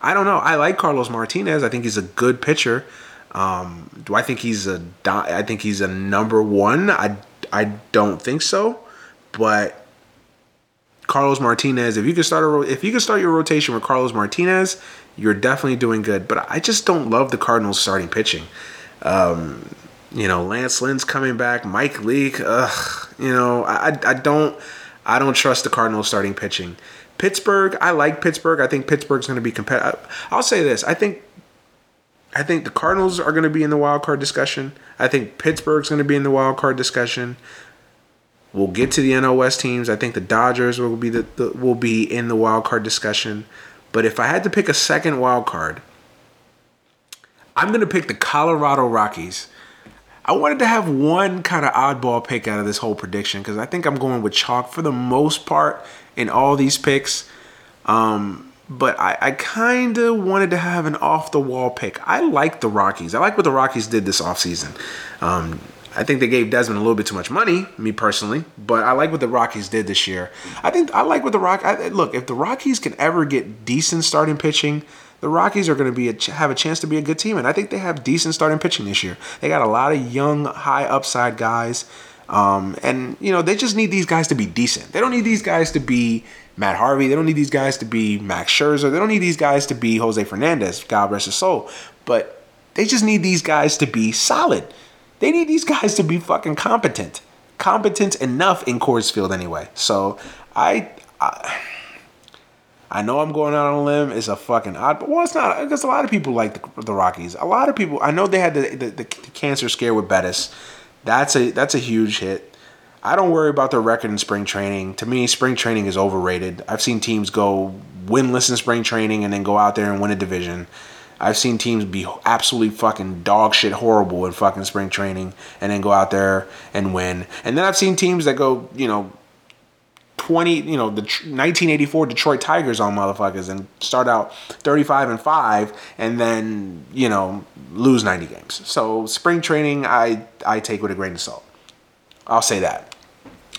I don't know. I like Carlos Martinez. I think he's a good pitcher. Um, do I think he's a? I think he's a number one. I I don't think so, but Carlos Martinez. If you can start a if you can start your rotation with Carlos Martinez, you're definitely doing good. But I just don't love the Cardinals starting pitching. Um, you know, Lance Lynn's coming back. Mike Leake. Ugh. You know, I I don't I don't trust the Cardinals starting pitching. Pittsburgh. I like Pittsburgh. I think Pittsburgh's going to be competitive. I'll say this. I think I think the Cardinals are going to be in the wild card discussion. I think Pittsburgh's going to be in the wild card discussion. We'll get to the NL West teams. I think the Dodgers will be the, the will be in the wild card discussion. But if I had to pick a second wild card, I'm going to pick the Colorado Rockies I wanted to have one kind of oddball pick out of this whole prediction because I think I'm going with chalk for the most part in all these picks. Um, but I, I kind of wanted to have an off the wall pick. I like the Rockies. I like what the Rockies did this offseason. Um, I think they gave Desmond a little bit too much money, me personally, but I like what the Rockies did this year. I think I like what the Rock. Look, if the Rockies can ever get decent starting pitching, the Rockies are going to be a, have a chance to be a good team, and I think they have decent starting pitching this year. They got a lot of young, high upside guys, um, and you know they just need these guys to be decent. They don't need these guys to be Matt Harvey. They don't need these guys to be Max Scherzer. They don't need these guys to be Jose Fernandez. God rest his soul. But they just need these guys to be solid. They need these guys to be fucking competent, competent enough in Coors Field anyway. So I, I I know I'm going out on a limb. It's a fucking odd, but well, it's not because a lot of people like the, the, Rockies. A lot of people. I know they had the, the, the, cancer scare with Bettis. That's a that's a huge hit. I don't worry about their record in spring training. To me, spring training is overrated. I've seen teams go winless in spring training and then go out there and win a division. I've seen teams be absolutely fucking dog shit horrible in fucking spring training and then go out there and win. And then I've seen teams that go, you know, 20, you know, the 1984 Detroit Tigers on motherfuckers and start out 35 and 5 and then, you know, lose 90 games. So spring training I I take with a grain of salt. I'll say that.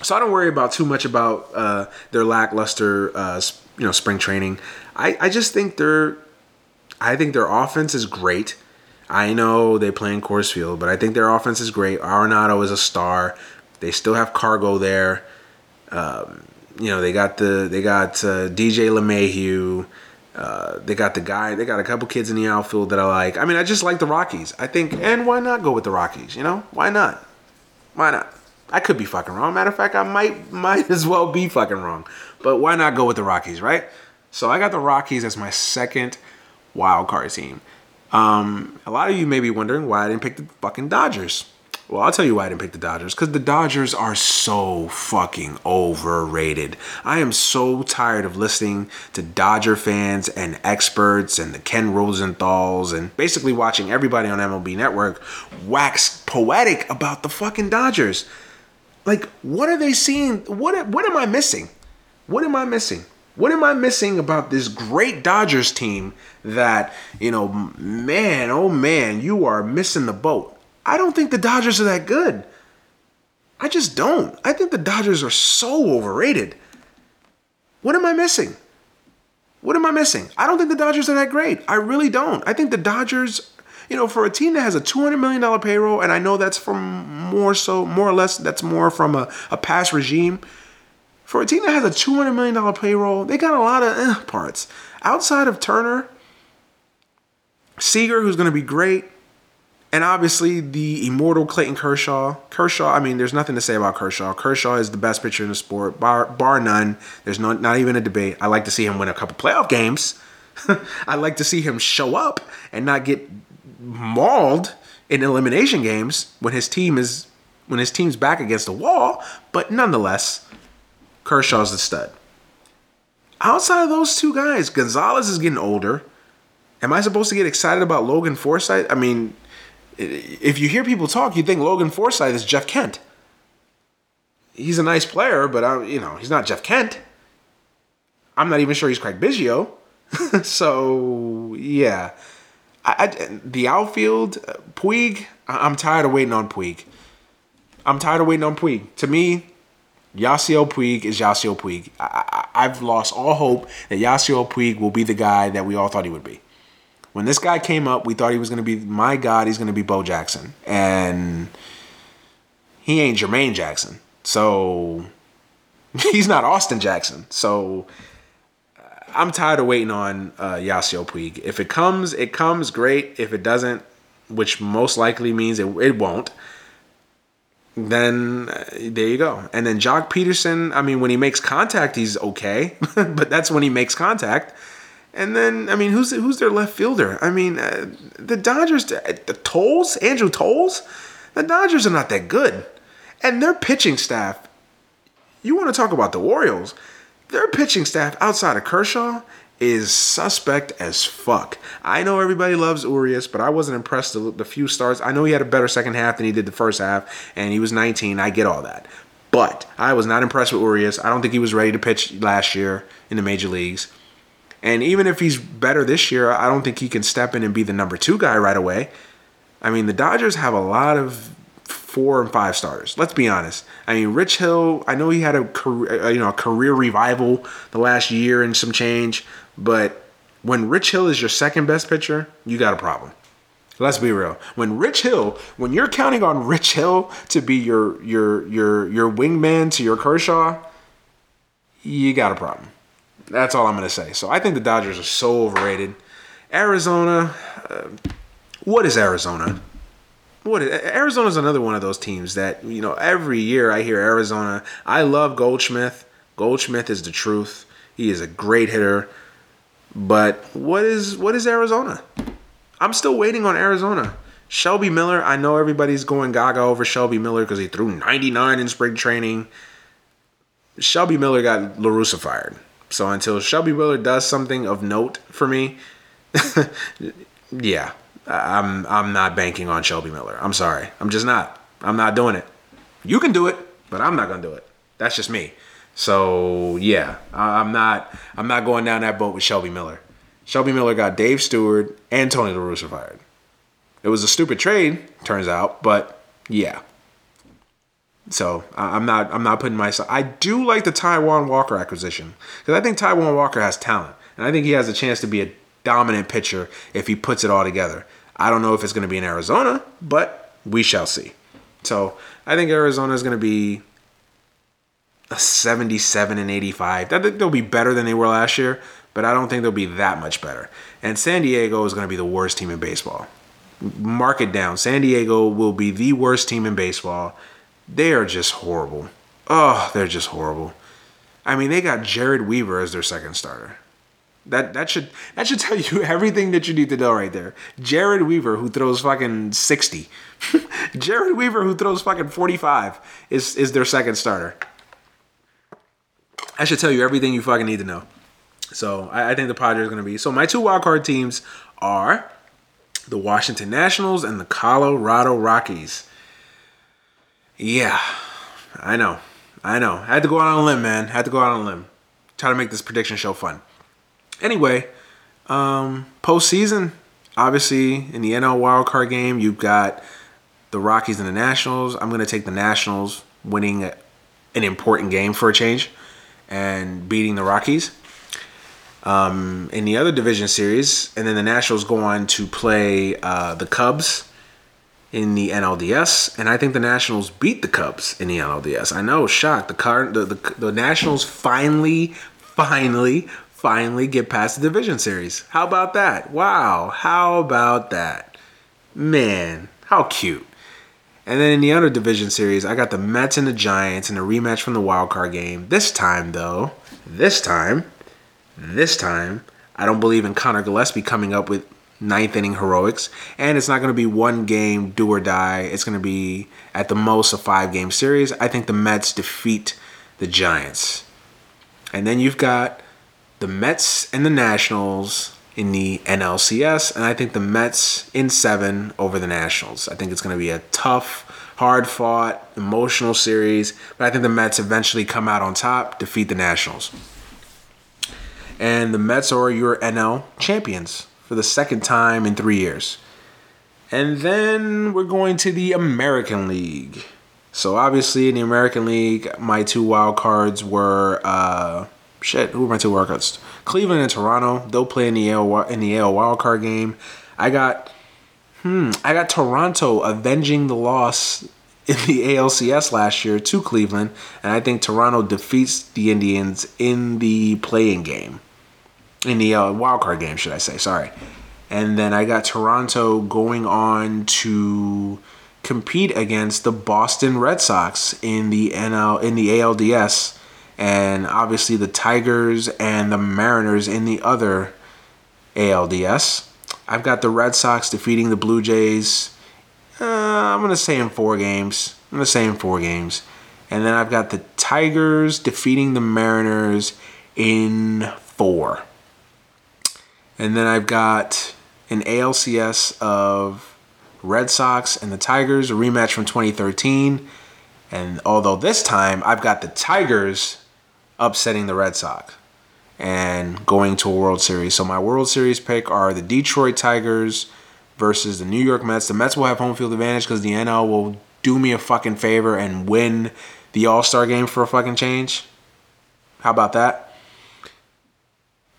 So I don't worry about too much about uh, their lackluster uh, you know, spring training. I, I just think they're I think their offense is great. I know they play in Coors Field, but I think their offense is great. Arenado is a star. They still have Cargo there. Um, you know, they got the they got uh, DJ LeMahieu. Uh, they got the guy. They got a couple kids in the outfield that I like. I mean, I just like the Rockies. I think, and why not go with the Rockies? You know, why not? Why not? I could be fucking wrong. Matter of fact, I might might as well be fucking wrong. But why not go with the Rockies, right? So I got the Rockies as my second wild card team. Um, a lot of you may be wondering why I didn't pick the fucking Dodgers. Well, I'll tell you why I didn't pick the Dodgers. Because the Dodgers are so fucking overrated. I am so tired of listening to Dodger fans and experts and the Ken Rosenthal's and basically watching everybody on MLB Network wax poetic about the fucking Dodgers. Like, what are they seeing? What, what am I missing? What am I missing? What am I missing about this great Dodgers team that, you know, man, oh man, you are missing the boat? I don't think the Dodgers are that good. I just don't. I think the Dodgers are so overrated. What am I missing? What am I missing? I don't think the Dodgers are that great. I really don't. I think the Dodgers, you know, for a team that has a $200 million payroll, and I know that's from more so, more or less, that's more from a, a past regime. For a team that has a $200 million payroll, they got a lot of eh, parts. Outside of Turner, Seager, who's going to be great, and obviously the immortal Clayton Kershaw. Kershaw, I mean, there's nothing to say about Kershaw. Kershaw is the best pitcher in the sport, bar, bar none. There's no, not even a debate. I like to see him win a couple playoff games. I like to see him show up and not get mauled in elimination games when his team is when his team's back against the wall. But nonetheless, Kershaw's the stud. Outside of those two guys, Gonzalez is getting older. Am I supposed to get excited about Logan Forsythe? I mean, if you hear people talk, you think Logan Forsythe is Jeff Kent. He's a nice player, but I, you know he's not Jeff Kent. I'm not even sure he's Craig Biggio. so yeah, I, I, the outfield, uh, Puig. I'm tired of waiting on Puig. I'm tired of waiting on Puig. To me, Yasiel Puig is Yasiel Puig. I, have lost all hope that Yasiel Puig will be the guy that we all thought he would be. When this guy came up, we thought he was going to be, my God, he's going to be Bo Jackson. And he ain't Jermaine Jackson. So he's not Austin Jackson. So I'm tired of waiting on uh, Yasiel Puig. If it comes, it comes great. If it doesn't, which most likely means it, it won't, then uh, there you go. And then Joc Pederson, I mean, when he makes contact, he's okay, but that's when he makes contact. And then, I mean, who's who's their left fielder? I mean, uh, the Dodgers, the Toles, Andrew Toles, the Dodgers are not that good, and their pitching staff. You want to talk about the Orioles? Their pitching staff outside of Kershaw is suspect as fuck. I know everybody loves Urias, but I wasn't impressed the, the few starts. I know he had a better second half than he did the first half, and he was 19. I get all that. But I was not impressed with Urias. I don't think he was ready to pitch last year in the major leagues. And even if he's better this year, I don't think he can step in and be the number two guy right away. I mean, the Dodgers have a lot of four and five starters. Let's be honest. I mean, Rich Hill. I know he had a career, you know, a career revival the last year and some change, but When Rich Hill is your second best pitcher, you got a problem. Let's be real. When Rich Hill, when you're counting on Rich Hill to be your your your your wingman to your Kershaw, you got a problem. That's all I'm gonna say. So I think the Dodgers are so overrated. Arizona, uh, what is Arizona? What is, Arizona's another one of those teams that you know every year I hear Arizona. I love Goldschmidt. Goldschmidt is the truth. He is a great hitter. But what is what is Arizona? I'm still waiting on Arizona. Shelby Miller, I know everybody's going gaga over Shelby Miller because he threw 99 in spring training. Shelby Miller got LaRussa fired. So until Shelby Miller does something of note for me, yeah, I'm I'm not banking on Shelby Miller. I'm sorry. I'm just not. I'm not doing it. You can do it, but I'm not gonna do it. That's just me. So yeah, I'm not I'm not going down that boat with Shelby Miller. Shelby Miller got Dave Stewart and Tony La Russa fired. It was a stupid trade, turns out, but yeah. So I'm not I'm not putting myself. I do like the Taijuan Walker acquisition because I think Taijuan Walker has talent, and I think he has a chance to be a dominant pitcher if he puts it all together. I don't know if it's going to be in Arizona, but we shall see. So I think Arizona is going to be a 77 and 85. I think they'll be better than they were last year, but I don't think they'll be that much better. And San Diego is going to be the worst team in baseball. Mark it down. San Diego will be the worst team in baseball. They are just horrible. Oh, they're just horrible. I mean, they got Jered Weaver as their second starter. That that should that should tell you everything that you need to know right there. Jered Weaver, who throws fucking sixty. Jered Weaver, who throws fucking forty-five, is is their second starter. I should tell you everything you fucking need to know. So I, I think the Padres are going to be. So my two wild card teams are the Washington Nationals and the Colorado Rockies. Yeah, I know. I know. I had to go out on a limb, man. I had to go out on a limb. Try to make this prediction show fun. Anyway, um, postseason, obviously in the NL wildcard game, you've got the Rockies and the Nationals. I'm going to take the Nationals winning an important game for a change and beating the Rockies um, in the other division series, and then the Nationals go on to play uh, the Cubs in the NLDS, and I think the Nationals beat the Cubs in the NLDS. I know, shocked. The car, the, the, the Nationals finally, finally, finally get past the division series. How about that? Wow, how about that? Man, how cute. And then in the other division series, I got the Mets and the Giants in a rematch from the wild card game. This time, though, this time, this time, I don't believe in Conor Gillaspie coming up with ninth inning heroics, and it's not going to be one game do or die. It's going to be at the most a five game series. I think the Mets defeat the Giants, and then you've got the Mets and the Nationals in the NLCS, and I think the Mets in seven over the Nationals. I think it's going to be a tough, hard fought, emotional series, but I think the Mets eventually come out on top, defeat the Nationals and the Mets are your NL champions for the second time in three years. And then we're going to the American League. So obviously in the American League, my two wild cards were uh, shit. Who were my two workouts? Cleveland and Toronto. They'll play in the AL in the AL wild card game. I got hmm. I got Toronto avenging the loss in the ALCS last year to Cleveland, and I think Toronto defeats the Indians in the playing game in the uh, wild card game, should I say? Sorry. And then I got Toronto going on to compete against the Boston Red Sox in the NL in the ALDS, and obviously the Tigers and the Mariners in the other ALDS. I've got the Red Sox defeating the Blue Jays. Uh, I'm gonna say in four games. I'm gonna say in four games, and then I've got the Tigers defeating the Mariners in four. And then I've got an ALCS of Red Sox and the Tigers, a rematch from 2013. And although this time I've got the Tigers upsetting the Red Sox and going to a World Series. So my World Series pick are the Detroit Tigers versus the New York Mets. The Mets will have home field advantage because the NL will do me a fucking favor and win the All Star game for a fucking change. How about that?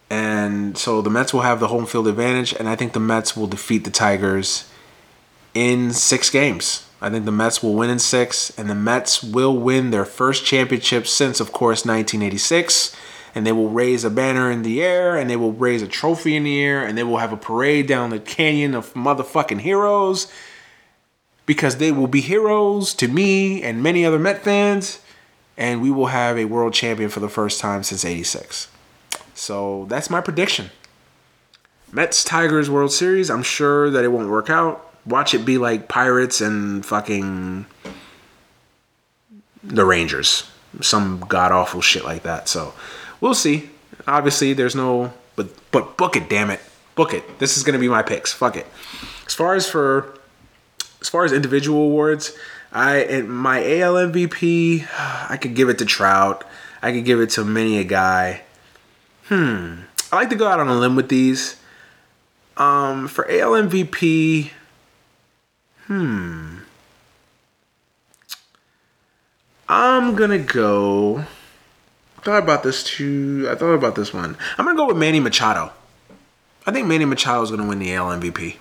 And so the Mets will have the home field advantage, and I think the Mets will defeat the Tigers in six games. I think the Mets will win in six, and the Mets will win their first championship since, of course, 1986. And they will raise a banner in the air, and they will raise a trophy in the air, and they will have a parade down the canyon of motherfucking heroes because they will be heroes to me and many other Met fans, and we will have a world champion for the first time since 86. So that's my prediction. Mets Tigers World Series, I'm sure that it won't work out watch it be like Pirates and fucking the Rangers. Some god awful shit like that. So we'll see. Obviously, there's no but but book it, damn it. Book it. This is gonna be my picks. Fuck it. As far as for as far as individual awards, I my AL MVP, I could give it to Trout. I could give it to many a guy. Hmm. I like to go out on a limb with these. Um, for AL MVP, Hmm. I'm gonna go. I thought about this too. I thought about this one. I'm gonna go with Manny Machado. I think Manny Machado is gonna win the AL MVP.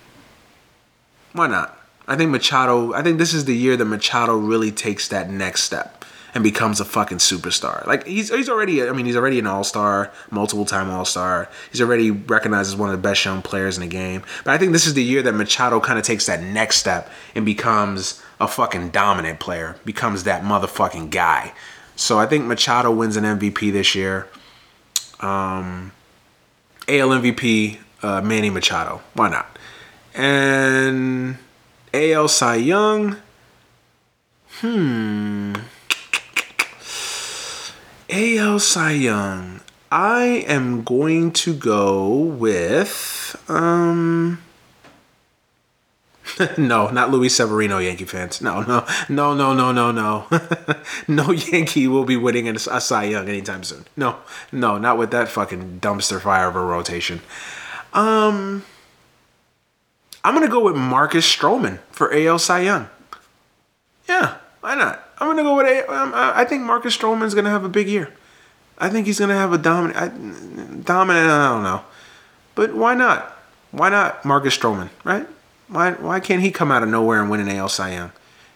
Why not? I think Machado. I think this is the year that Machado really takes that next step and becomes a fucking superstar. Like he's he's already I mean he's already an all-star, multiple time all-star. He's already recognized as one of the best young players in the game. But I think this is the year that Machado kind of takes that next step and becomes a fucking dominant player, becomes that motherfucking guy. So I think Machado wins an MVP this year. Um AL MVP uh, Manny Machado. Why not? And AL Cy Young. Hmm. AL Cy Young. I am going to go with um no, not Luis Severino, Yankee fans. No, no, no, no, no, no, no. no Yankee will be winning a, Cy Young anytime soon. No, no, not with that fucking dumpster fire of a rotation. Um, I'm gonna go with Marcus Stroman for AL Cy Young. Yeah, why not? I'm gonna go with a. Um, I think Marcus Stroman's gonna have a big year. I think he's gonna have a dominant. I, dominant. I don't know, but why not? Why not Marcus Stroman? Right? Why why can't he come out of nowhere and win an AL Cy Young?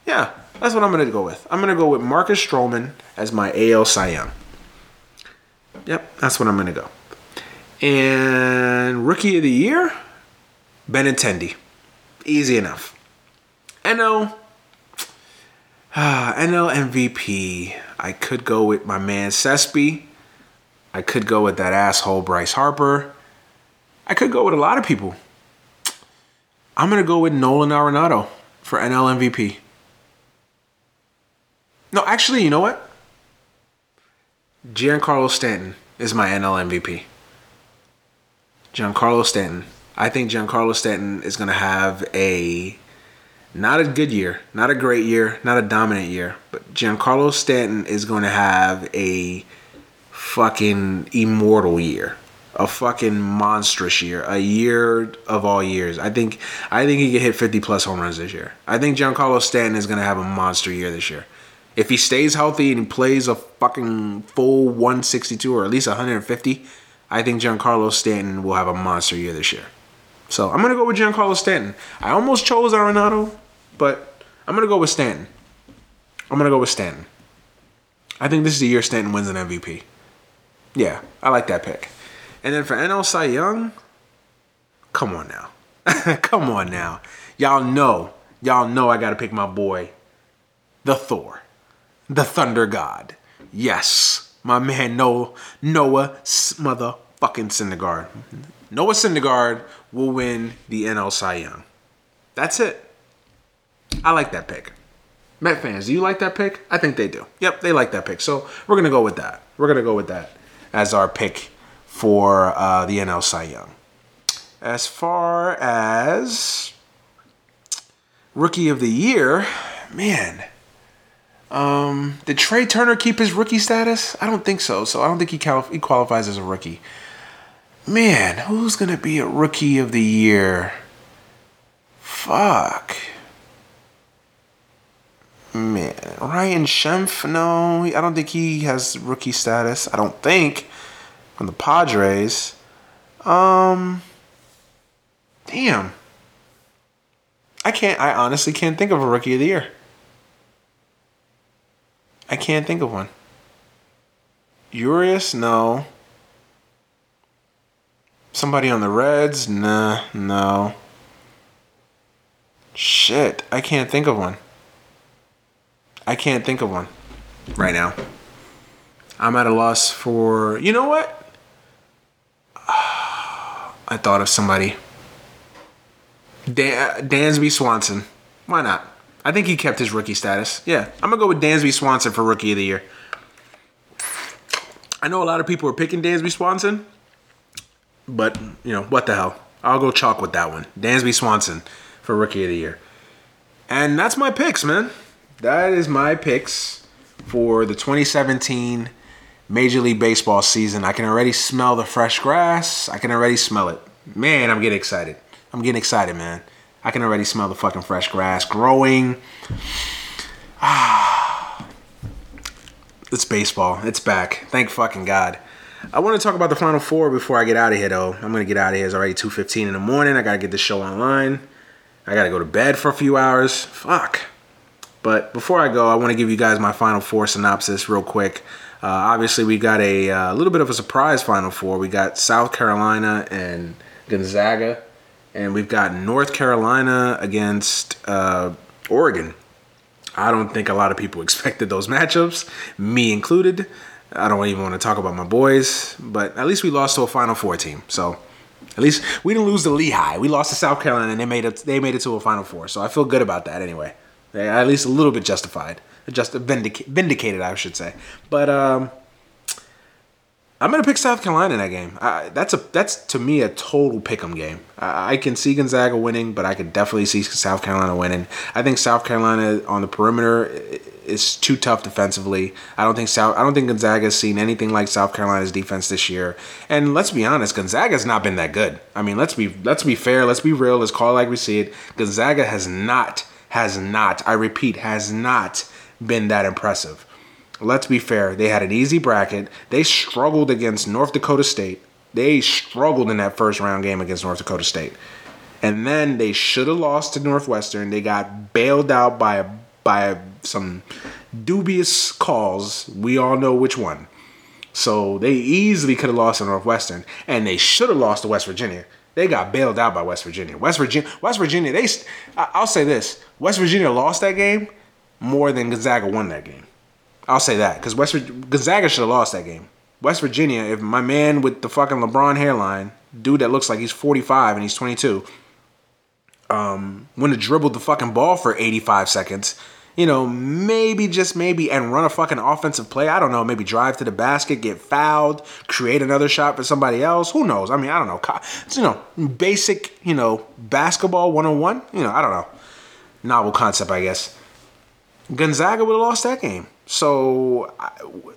Yeah, that's what I'm gonna go with. I'm gonna go with Marcus Stroman as my AL Cy Young. Yep, that's what I'm gonna go. And Rookie of the Year, Benintendi. Easy enough. I know NL MVP. I could go with my man Cespi. I could go with that asshole Bryce Harper. I could go with a lot of people. I'm gonna go with Nolan Arenado for NL MVP. No, actually, you know what? Giancarlo Stanton is my NL MVP. Giancarlo Stanton. I think Giancarlo Stanton is gonna have a not a good year, not a great year, not a dominant year, but Giancarlo Stanton is going to have a fucking immortal year, a fucking monstrous year, a year of all years. I think I think he could hit 50 plus home runs this year. I think Giancarlo Stanton is going to have a monster year this year. If he stays healthy and he plays a fucking full 162 or at least 150, I think Giancarlo Stanton will have a monster year this year. So I'm gonna go with Giancarlo Stanton. I almost chose Arenado, but I'm gonna go with Stanton. I'm gonna go with Stanton. I think this is the year Stanton wins an MVP. Yeah, I like that pick. And then for NL Cy Young, come on now. come on now. Y'all know, y'all know I gotta pick my boy, the Thor, the Thunder God. Yes, my man Noah, Noah motherfucking Syndergaard. Noah Syndergaard will win the NL Cy Young. That's it. I like that pick. Met fans, do you like that pick? I think they do. Yep, they like that pick. So we're gonna go with that. We're gonna go with that as our pick for uh, the NL Cy Young. As far as rookie of the year, man, um, did Trea Turner keep his rookie status? I don't think so. So I don't think he, he qualifies as a rookie. Man, who's gonna be a rookie of the year? Fuck. Man, Ryan Schimpf, no, I don't think he has rookie status. I don't think from the Padres. Um, damn. I can't. I honestly can't think of a rookie of the year. I can't think of one. Urias, no. Somebody on the Reds, nah, no. Shit, I can't think of one. I can't think of one right now. I'm at a loss for. You know what? I thought of somebody. Dan, uh, Dansby Swanson. Why not? I think he kept his rookie status. Yeah, I'm gonna go with Dansby Swanson for rookie of the year. I know a lot of people are picking Dansby Swanson, but you know what the hell? I'll go chalk with that one. Dansby Swanson for rookie of the year, and that's my picks, man. That is my picks for the 2017 Major League Baseball season. I can already smell the fresh grass. I can already smell it. Man, I'm getting excited. I'm getting excited, man. I can already smell the fucking fresh grass growing. Ah. It's baseball. It's back. Thank fucking God. I want to talk about the Final Four before I get out of here, though. I'm gonna get out of here. It's already 2:15 in the morning. I gotta get the show online. I gotta go to bed for a few hours. Fuck. But before I go, I want to give you guys my Final Four synopsis real quick. Uh, obviously, we got a, uh, little bit of a surprise Final Four. We got South Carolina and Gonzaga and we've got North Carolina against uh, Oregon. I don't think a lot of people expected those matchups, me included. I don't even want to talk about my boys, but at least we lost to a Final Four team. So at least we didn't lose to Lehigh. We lost to South Carolina, and they made it. They made it to a Final Four. So I feel good about that. Anyway, they at least a little bit justified, just vindic- vindicated, I should say. But um, I'm gonna pick South Carolina in that game. I, that's a that's to me a total pick'em game. I, I, can see Gonzaga winning, but I could definitely see South Carolina winning. I think South Carolina on the perimeter is too tough defensively. I don't think South I don't think Gonzaga has seen anything like South Carolina's defense this year. And let's be honest, Gonzaga has not been that good. I mean, let's be let's be fair, let's be real, let's call it like we see it. Gonzaga has not has not, I repeat, has not been that impressive let's be fair, they had an easy bracket. They struggled against North Dakota State. They struggled in that first round game against North Dakota State. And then they should have lost to Northwestern. They got bailed out by by some dubious calls. We all know which one. So they easily could have lost to Northwestern, and they should have lost to West Virginia. They got bailed out by West Virginia. West Virginia, West Virginia. They, I'll say this: West Virginia lost that game more than Gonzaga won that game. I'll say that because West Gonzaga should have lost that game. West Virginia, if my man with the fucking LeBron hairline, dude that looks like he's 45 and he's 22, um, wouldn't have dribbled the fucking ball for 85 seconds, you know, maybe just maybe and run a fucking offensive play. I don't know, maybe drive to the basket, get fouled, create another shot for somebody else. Who knows? I mean, I don't know. It's, you know, basic, you know, basketball 101. You know, I don't know. Novel concept, I guess. Gonzaga would have lost that game. So,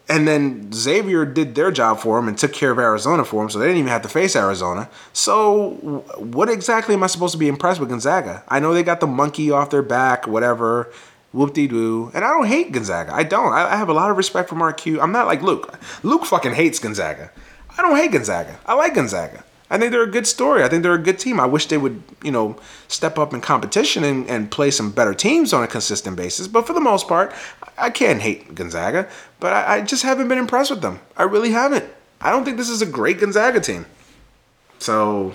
and then Xavier did their job for him and took care of Arizona for him, so they didn't even have to face Arizona. So, what exactly am I supposed to be impressed with Gonzaga? I know they got the monkey off their back, whatever, whoop de doo, and I don't hate Gonzaga. I don't. I, I have a lot of respect for Mark Few. I'm not like Luke. Luke fucking hates Gonzaga. I don't hate Gonzaga. I like Gonzaga. I think they're a good story. I think they're a good team. I wish they would, you know, step up in competition and, and play some better teams on a consistent basis. But for the most part, I can't hate Gonzaga, but I, I just haven't been impressed with them. I really haven't. I don't think this is a great Gonzaga team. So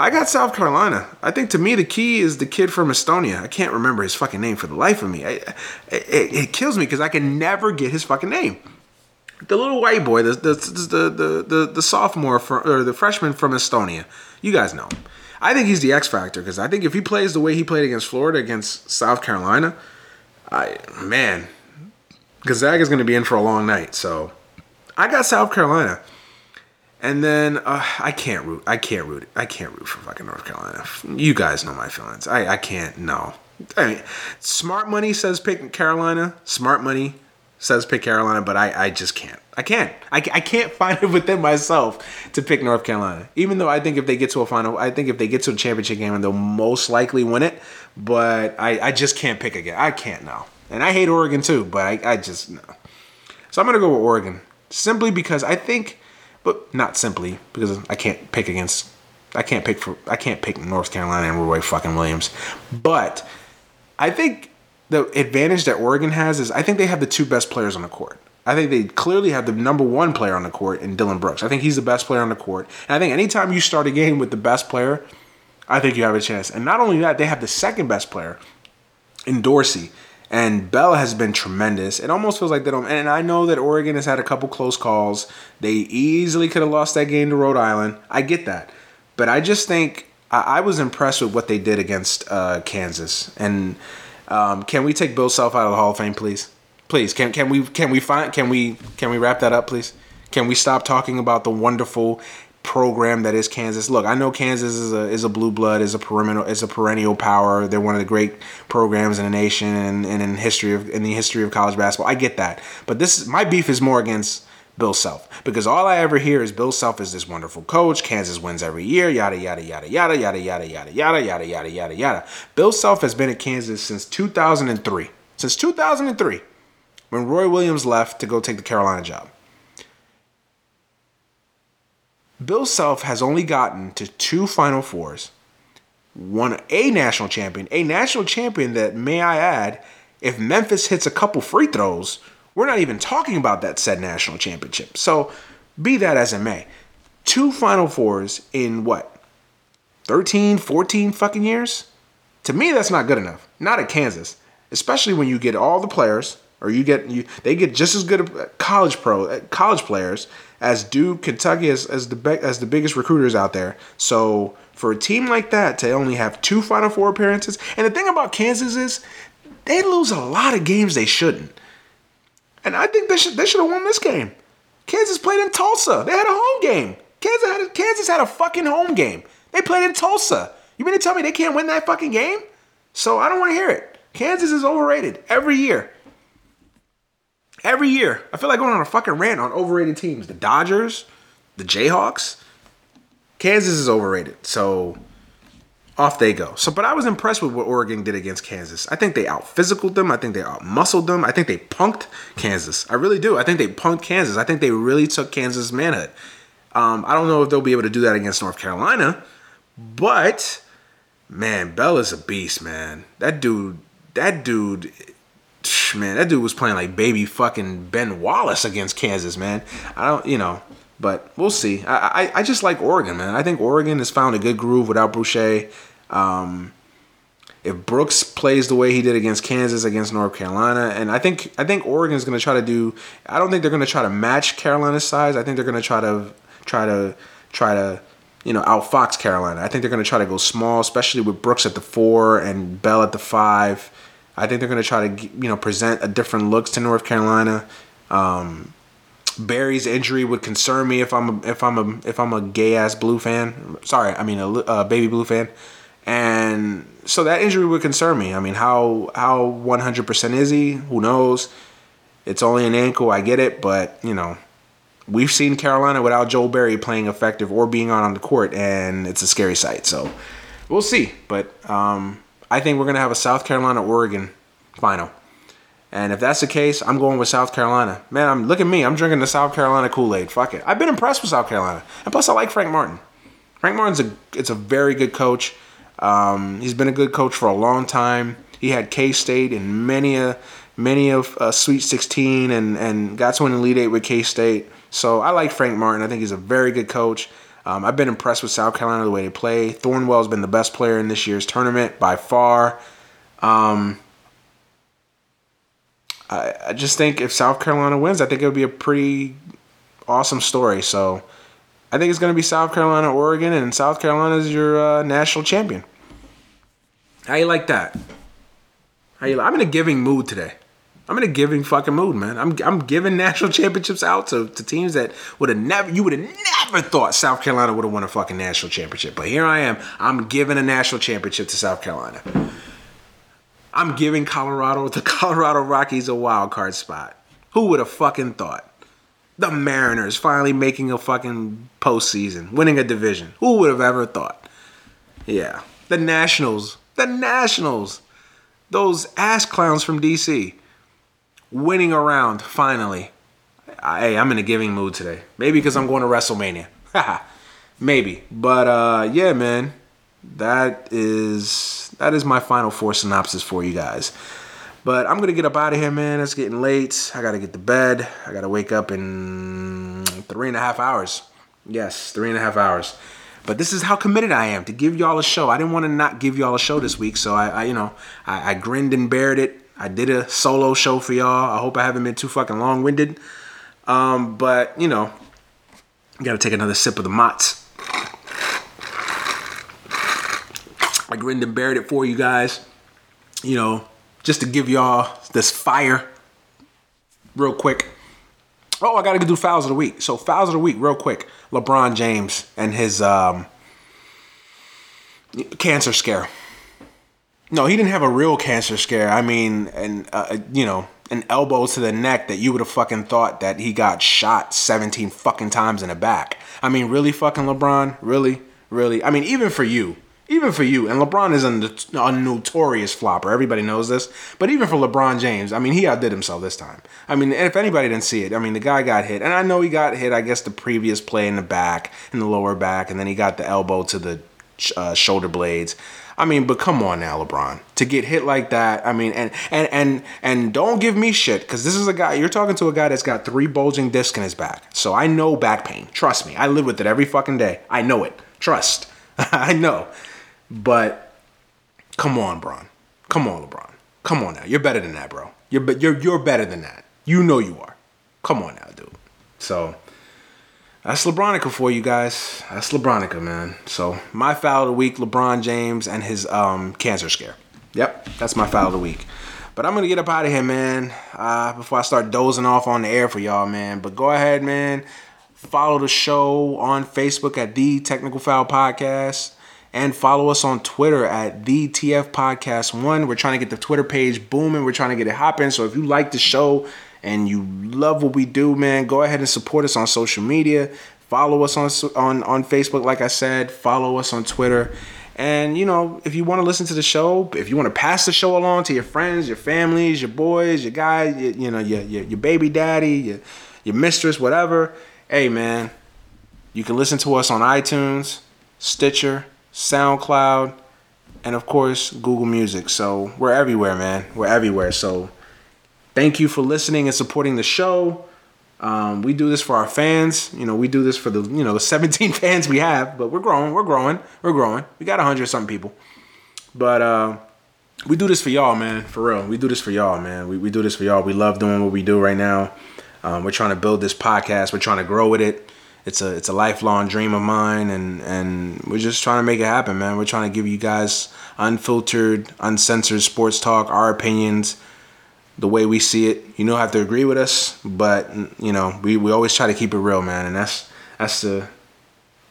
I got South Carolina. I think to me the key is the kid from Estonia. I can't remember his fucking name for the life of me. I, it, it, kills me because I can never get his fucking name the little white boy, the the the the, the, the sophomore from, or the freshman from Estonia. You guys know. I think he's the X factor because I think if he plays the way he played against Florida, against South Carolina, I man, Gonzaga is going to be in for a long night. So I got South Carolina, and then uh, I can't root. I can't root. I can't root for fucking North Carolina. You guys know my feelings. I I can't. No. I mean, smart money says pick Carolina. Smart money says pick Carolina, but I, I just can't. I can't. I, I can't find it within myself to pick North Carolina. Even though I think if they get to a final, I think if they get to a championship game, and they'll most likely win it. But I, I just can't pick again. I can't now. And I hate Oregon too, but I, I just no. So I'm gonna go with Oregon simply because I think but not simply because I can't pick against. I can't pick for. I can't pick North Carolina and Roy fucking Williams, but I think the advantage that Oregon has is I think they have the two best players on the court. I think they clearly have the number one player on the court in Dillon Brooks. I think he's the best player on the court. And I think anytime you start a game with the best player, I think you have a chance. And not only that, they have the second best player in Dorsey. And Bell has been tremendous. It almost feels like they don't. And I know that Oregon has had a couple close calls. They easily could have lost that game to Rhode Island. I get that. But I just think I, I was impressed with what they did against uh, Kansas. And um, can we take Bill Self out of the Hall of Fame, please? Please, can can we can we find can we can we wrap that up, please? Can we stop talking about the wonderful program that is Kansas. Look, I know Kansas is a is a blue blood, is a perennial is a perennial power. They're one of the great programs in the nation and, and in history of in the history of college basketball. I get that, but this my beef is more against Bill Self because all I ever hear is Bill Self is this wonderful coach. Kansas wins every year. Yada yada yada yada yada yada yada yada yada yada yada yada. Bill Self has been at Kansas since 2003. Since 2003, when Roy Williams left to go take the Carolina job. Bill Self has only gotten to two Final Fours, won a national champion, a national champion that, may I add, if Memphis hits a couple free throws, we're not even talking about that said national championship. So, be that as it may, two Final Fours in what, 13, 14 fucking years? To me, that's not good enough. Not at Kansas, especially when you get all the players, or you get you they get just as good college pro uh, college players as Duke, Kentucky as, as the as the biggest recruiters out there. So for a team like that to only have two Final Four appearances, and the thing about Kansas is they lose a lot of games they shouldn't. And I think they should they should have won this game. Kansas played in Tulsa. They had a home game. Kansas had a, Kansas had a fucking home game. They played in Tulsa. You mean to tell me they can't win that fucking game? So I don't want to hear it. Kansas is overrated every year. Every year, I feel like going on a fucking rant on overrated teams. The Dodgers, the Jayhawks. Kansas is overrated. So off they go. So, but I was impressed with what Oregon did against Kansas. I think they out physicaled them. I think they out muscled them. I think they punked Kansas. I really do. I think they punked Kansas. I think they really took Kansas manhood. Um, I don't know if they'll be able to do that against North Carolina, but man, Bell is a beast, man. That dude, that dude man, that dude was playing like baby fucking Ben Wallace against Kansas, man. I don't, you know, but we'll see. I, I, I just like Oregon, man. I think Oregon has found a good groove without Boucher. Um, if Brooks plays the way he did against Kansas, against North Carolina, and I think I think Oregon's going to try to do. I don't think they're going to try to match Carolina's size. I think they're going to try to try to try to you know outfox Carolina. I think they're going to try to go small, especially with Brooks at the four and Bell at the five. I think they're going to try to you know present a different looks to North Carolina. Um, Berry's injury would concern me if I'm a, if I'm a if I'm a gay ass blue fan. Sorry, I mean a, a baby blue fan, and so that injury would concern me. I mean, how how 100% is he? Who knows? It's only an ankle. I get it, but you know, we've seen Carolina without Joel Berry playing effective or being on on the court, and it's a scary sight. So we'll see. But um, I think we're going to have a South Carolina Oregon final. And if that's the case, I'm going with South Carolina. Man, I'm look at me. I'm drinking the South Carolina Kool-Aid. Fuck it. I've been impressed with South Carolina. And plus I like Frank Martin. Frank Martin's a it's a very good coach. Um, he's been a good coach for a long time. He had K-State in many a many of uh, Sweet 16 and and got to an Elite Eight with K-State. So I like Frank Martin. I think he's a very good coach. Um, I've been impressed with South Carolina the way they play. Thornwell's been the best player in this year's tournament by far. Um, I, I just think if South Carolina wins, I think it would be a pretty awesome story. So I think it's going to be South Carolina, Oregon, and South Carolina is your uh, national champion. How you like that? How you? I'm in a giving mood today. I'm in a giving fucking mood, man. I'm I'm giving national championships out to, to teams that would have never you would have never thought South Carolina would have won a fucking national championship. But here I am. I'm giving a national championship to South Carolina. I'm giving Colorado the Colorado Rockies a wild card spot. Who would have fucking thought? The Mariners finally making a fucking postseason, winning a division. Who would have ever thought? Yeah. The Nationals. The Nationals. Those ass clowns from DC winning around finally. Hey, I'm in a giving mood today. Maybe because I'm going to WrestleMania. Maybe. But uh, yeah, man, that is that is my final four synopsis for you guys. But I'm gonna get up out of here, man. It's getting late. I gotta get to bed. I gotta wake up in three and a half hours. Yes, three and a half hours. But this is how committed I am to give y'all a show. I didn't want to not give y'all a show this week, so I, I you know, I, I, grinned and bared it. I did a solo show for y'all. I hope I haven't been too fucking long winded. Um, but you know, I gotta take another sip of the Mott's. I grinned and bared it for you guys. You know, just to give y'all this fire real quick. Oh, I got to do fouls of the week. So fouls of the week, real quick. LeBron James and his um, cancer scare. No, he didn't have a real cancer scare. I mean, and uh, you know, an elbow to the neck that you would have fucking thought that he got shot 17 fucking times in the back. I mean, really fucking LeBron? Really? Really? I mean, even for you, even for you, and LeBron is a, a, notorious flopper. Everybody knows this. But even for LeBron James, I mean, he outdid himself this time. I mean, if anybody didn't see it, I mean, the guy got hit. And I know he got hit, I guess, the previous play in the back, in the lower back, and then he got the elbow to the uh, shoulder blades. I mean, but come on now, LeBron, to get hit like that. I mean, and and and and don't give me shit because this is a guy you're talking to a guy that's got three bulging discs in his back. So I know back pain. Trust me, I live with it every fucking day. I know it. Trust. I know. But come on, Bron. Come on, LeBron. Come on now. You're better than that, bro. You're you're you're better than that. You know you are. Come on now, dude. So that's LeBronica for you guys. That's LeBronica, man. So my foul of the week, LeBron James and his um, cancer scare. Yep, that's my foul of the week. But I'm gonna get up out of here, man. Uh, before I start dozing off on the air for y'all, man. But go ahead, man. Follow the show on Facebook at the Technical Foul Podcast and follow us on Twitter at the TF Podcast One. We're trying to get the Twitter page booming. We're trying to get it hopping. So if you like the show and you love what we do, man, go ahead and support us on social media. Follow us on on on Facebook, like I said. Follow us on Twitter. And you know, if you want to listen to the show, if you want to pass the show along to your friends, your families, your boys, your guys, you, you know, your, your your baby daddy, your your mistress, whatever. Hey, man, you can listen to us on iTunes, Stitcher, SoundCloud, and of course Google Music. So we're everywhere, man. We're everywhere. So thank you for listening and supporting the show. Um, we do this for our fans. You know, we do this for the you know the 17 fans we have, but we're growing. We're growing. We're growing. We got 100 something people, but uh, we do this for y'all, man. For real, we do this for y'all, man. We we do this for y'all. We love doing what we do right now. Um, we're trying to build this podcast. We're trying to grow with it it's a it's a lifelong dream of mine and and we're just trying to make it happen man we're trying to give you guys unfiltered uncensored sports talk our opinions the way we see it you don't have to agree with us but you know we, we always try to keep it real man and that's that's the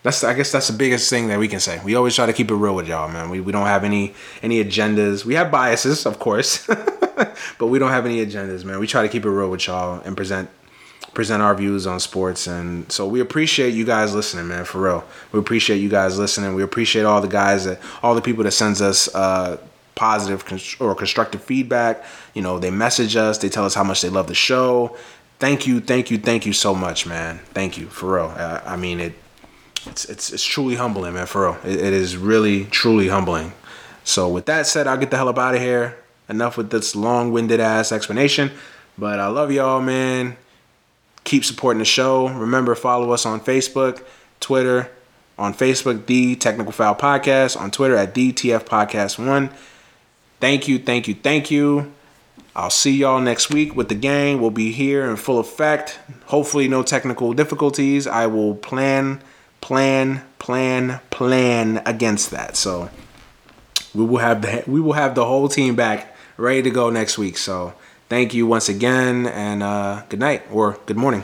that's I guess that's the biggest thing that we can say. We always try to keep it real with y'all, man. We, we don't have any any agendas. We have biases, of course, but we don't have any agendas, man. We try to keep it real with y'all and present present our views on sports. And so we appreciate you guys listening, man, for real. We appreciate you guys listening. We appreciate all the guys that, all the people that sends us uh, positive or constructive feedback. You know, they message us, they tell us how much they love the show. Thank you, thank you, thank you so much, man. Thank you, for real. I, mean, it, it's, it's, it's truly humbling, man, for real. It, it is really, truly humbling. So with that said, I'll get the hell up out of here. Enough with this long-winded ass explanation. But I love y'all, man. Keep supporting the show. Remember, follow us on Facebook, Twitter, on Facebook, The Technical Foul Podcast, on Twitter at DTF Podcast 1. Thank you, thank you, thank you. I'll see y'all next week with the gang. We'll be here in full effect. Hopefully, no technical difficulties. I will plan, plan, plan, plan against that. So we will have the we will have the whole team back ready to go next week. So thank you once again, and uh, good night or good morning.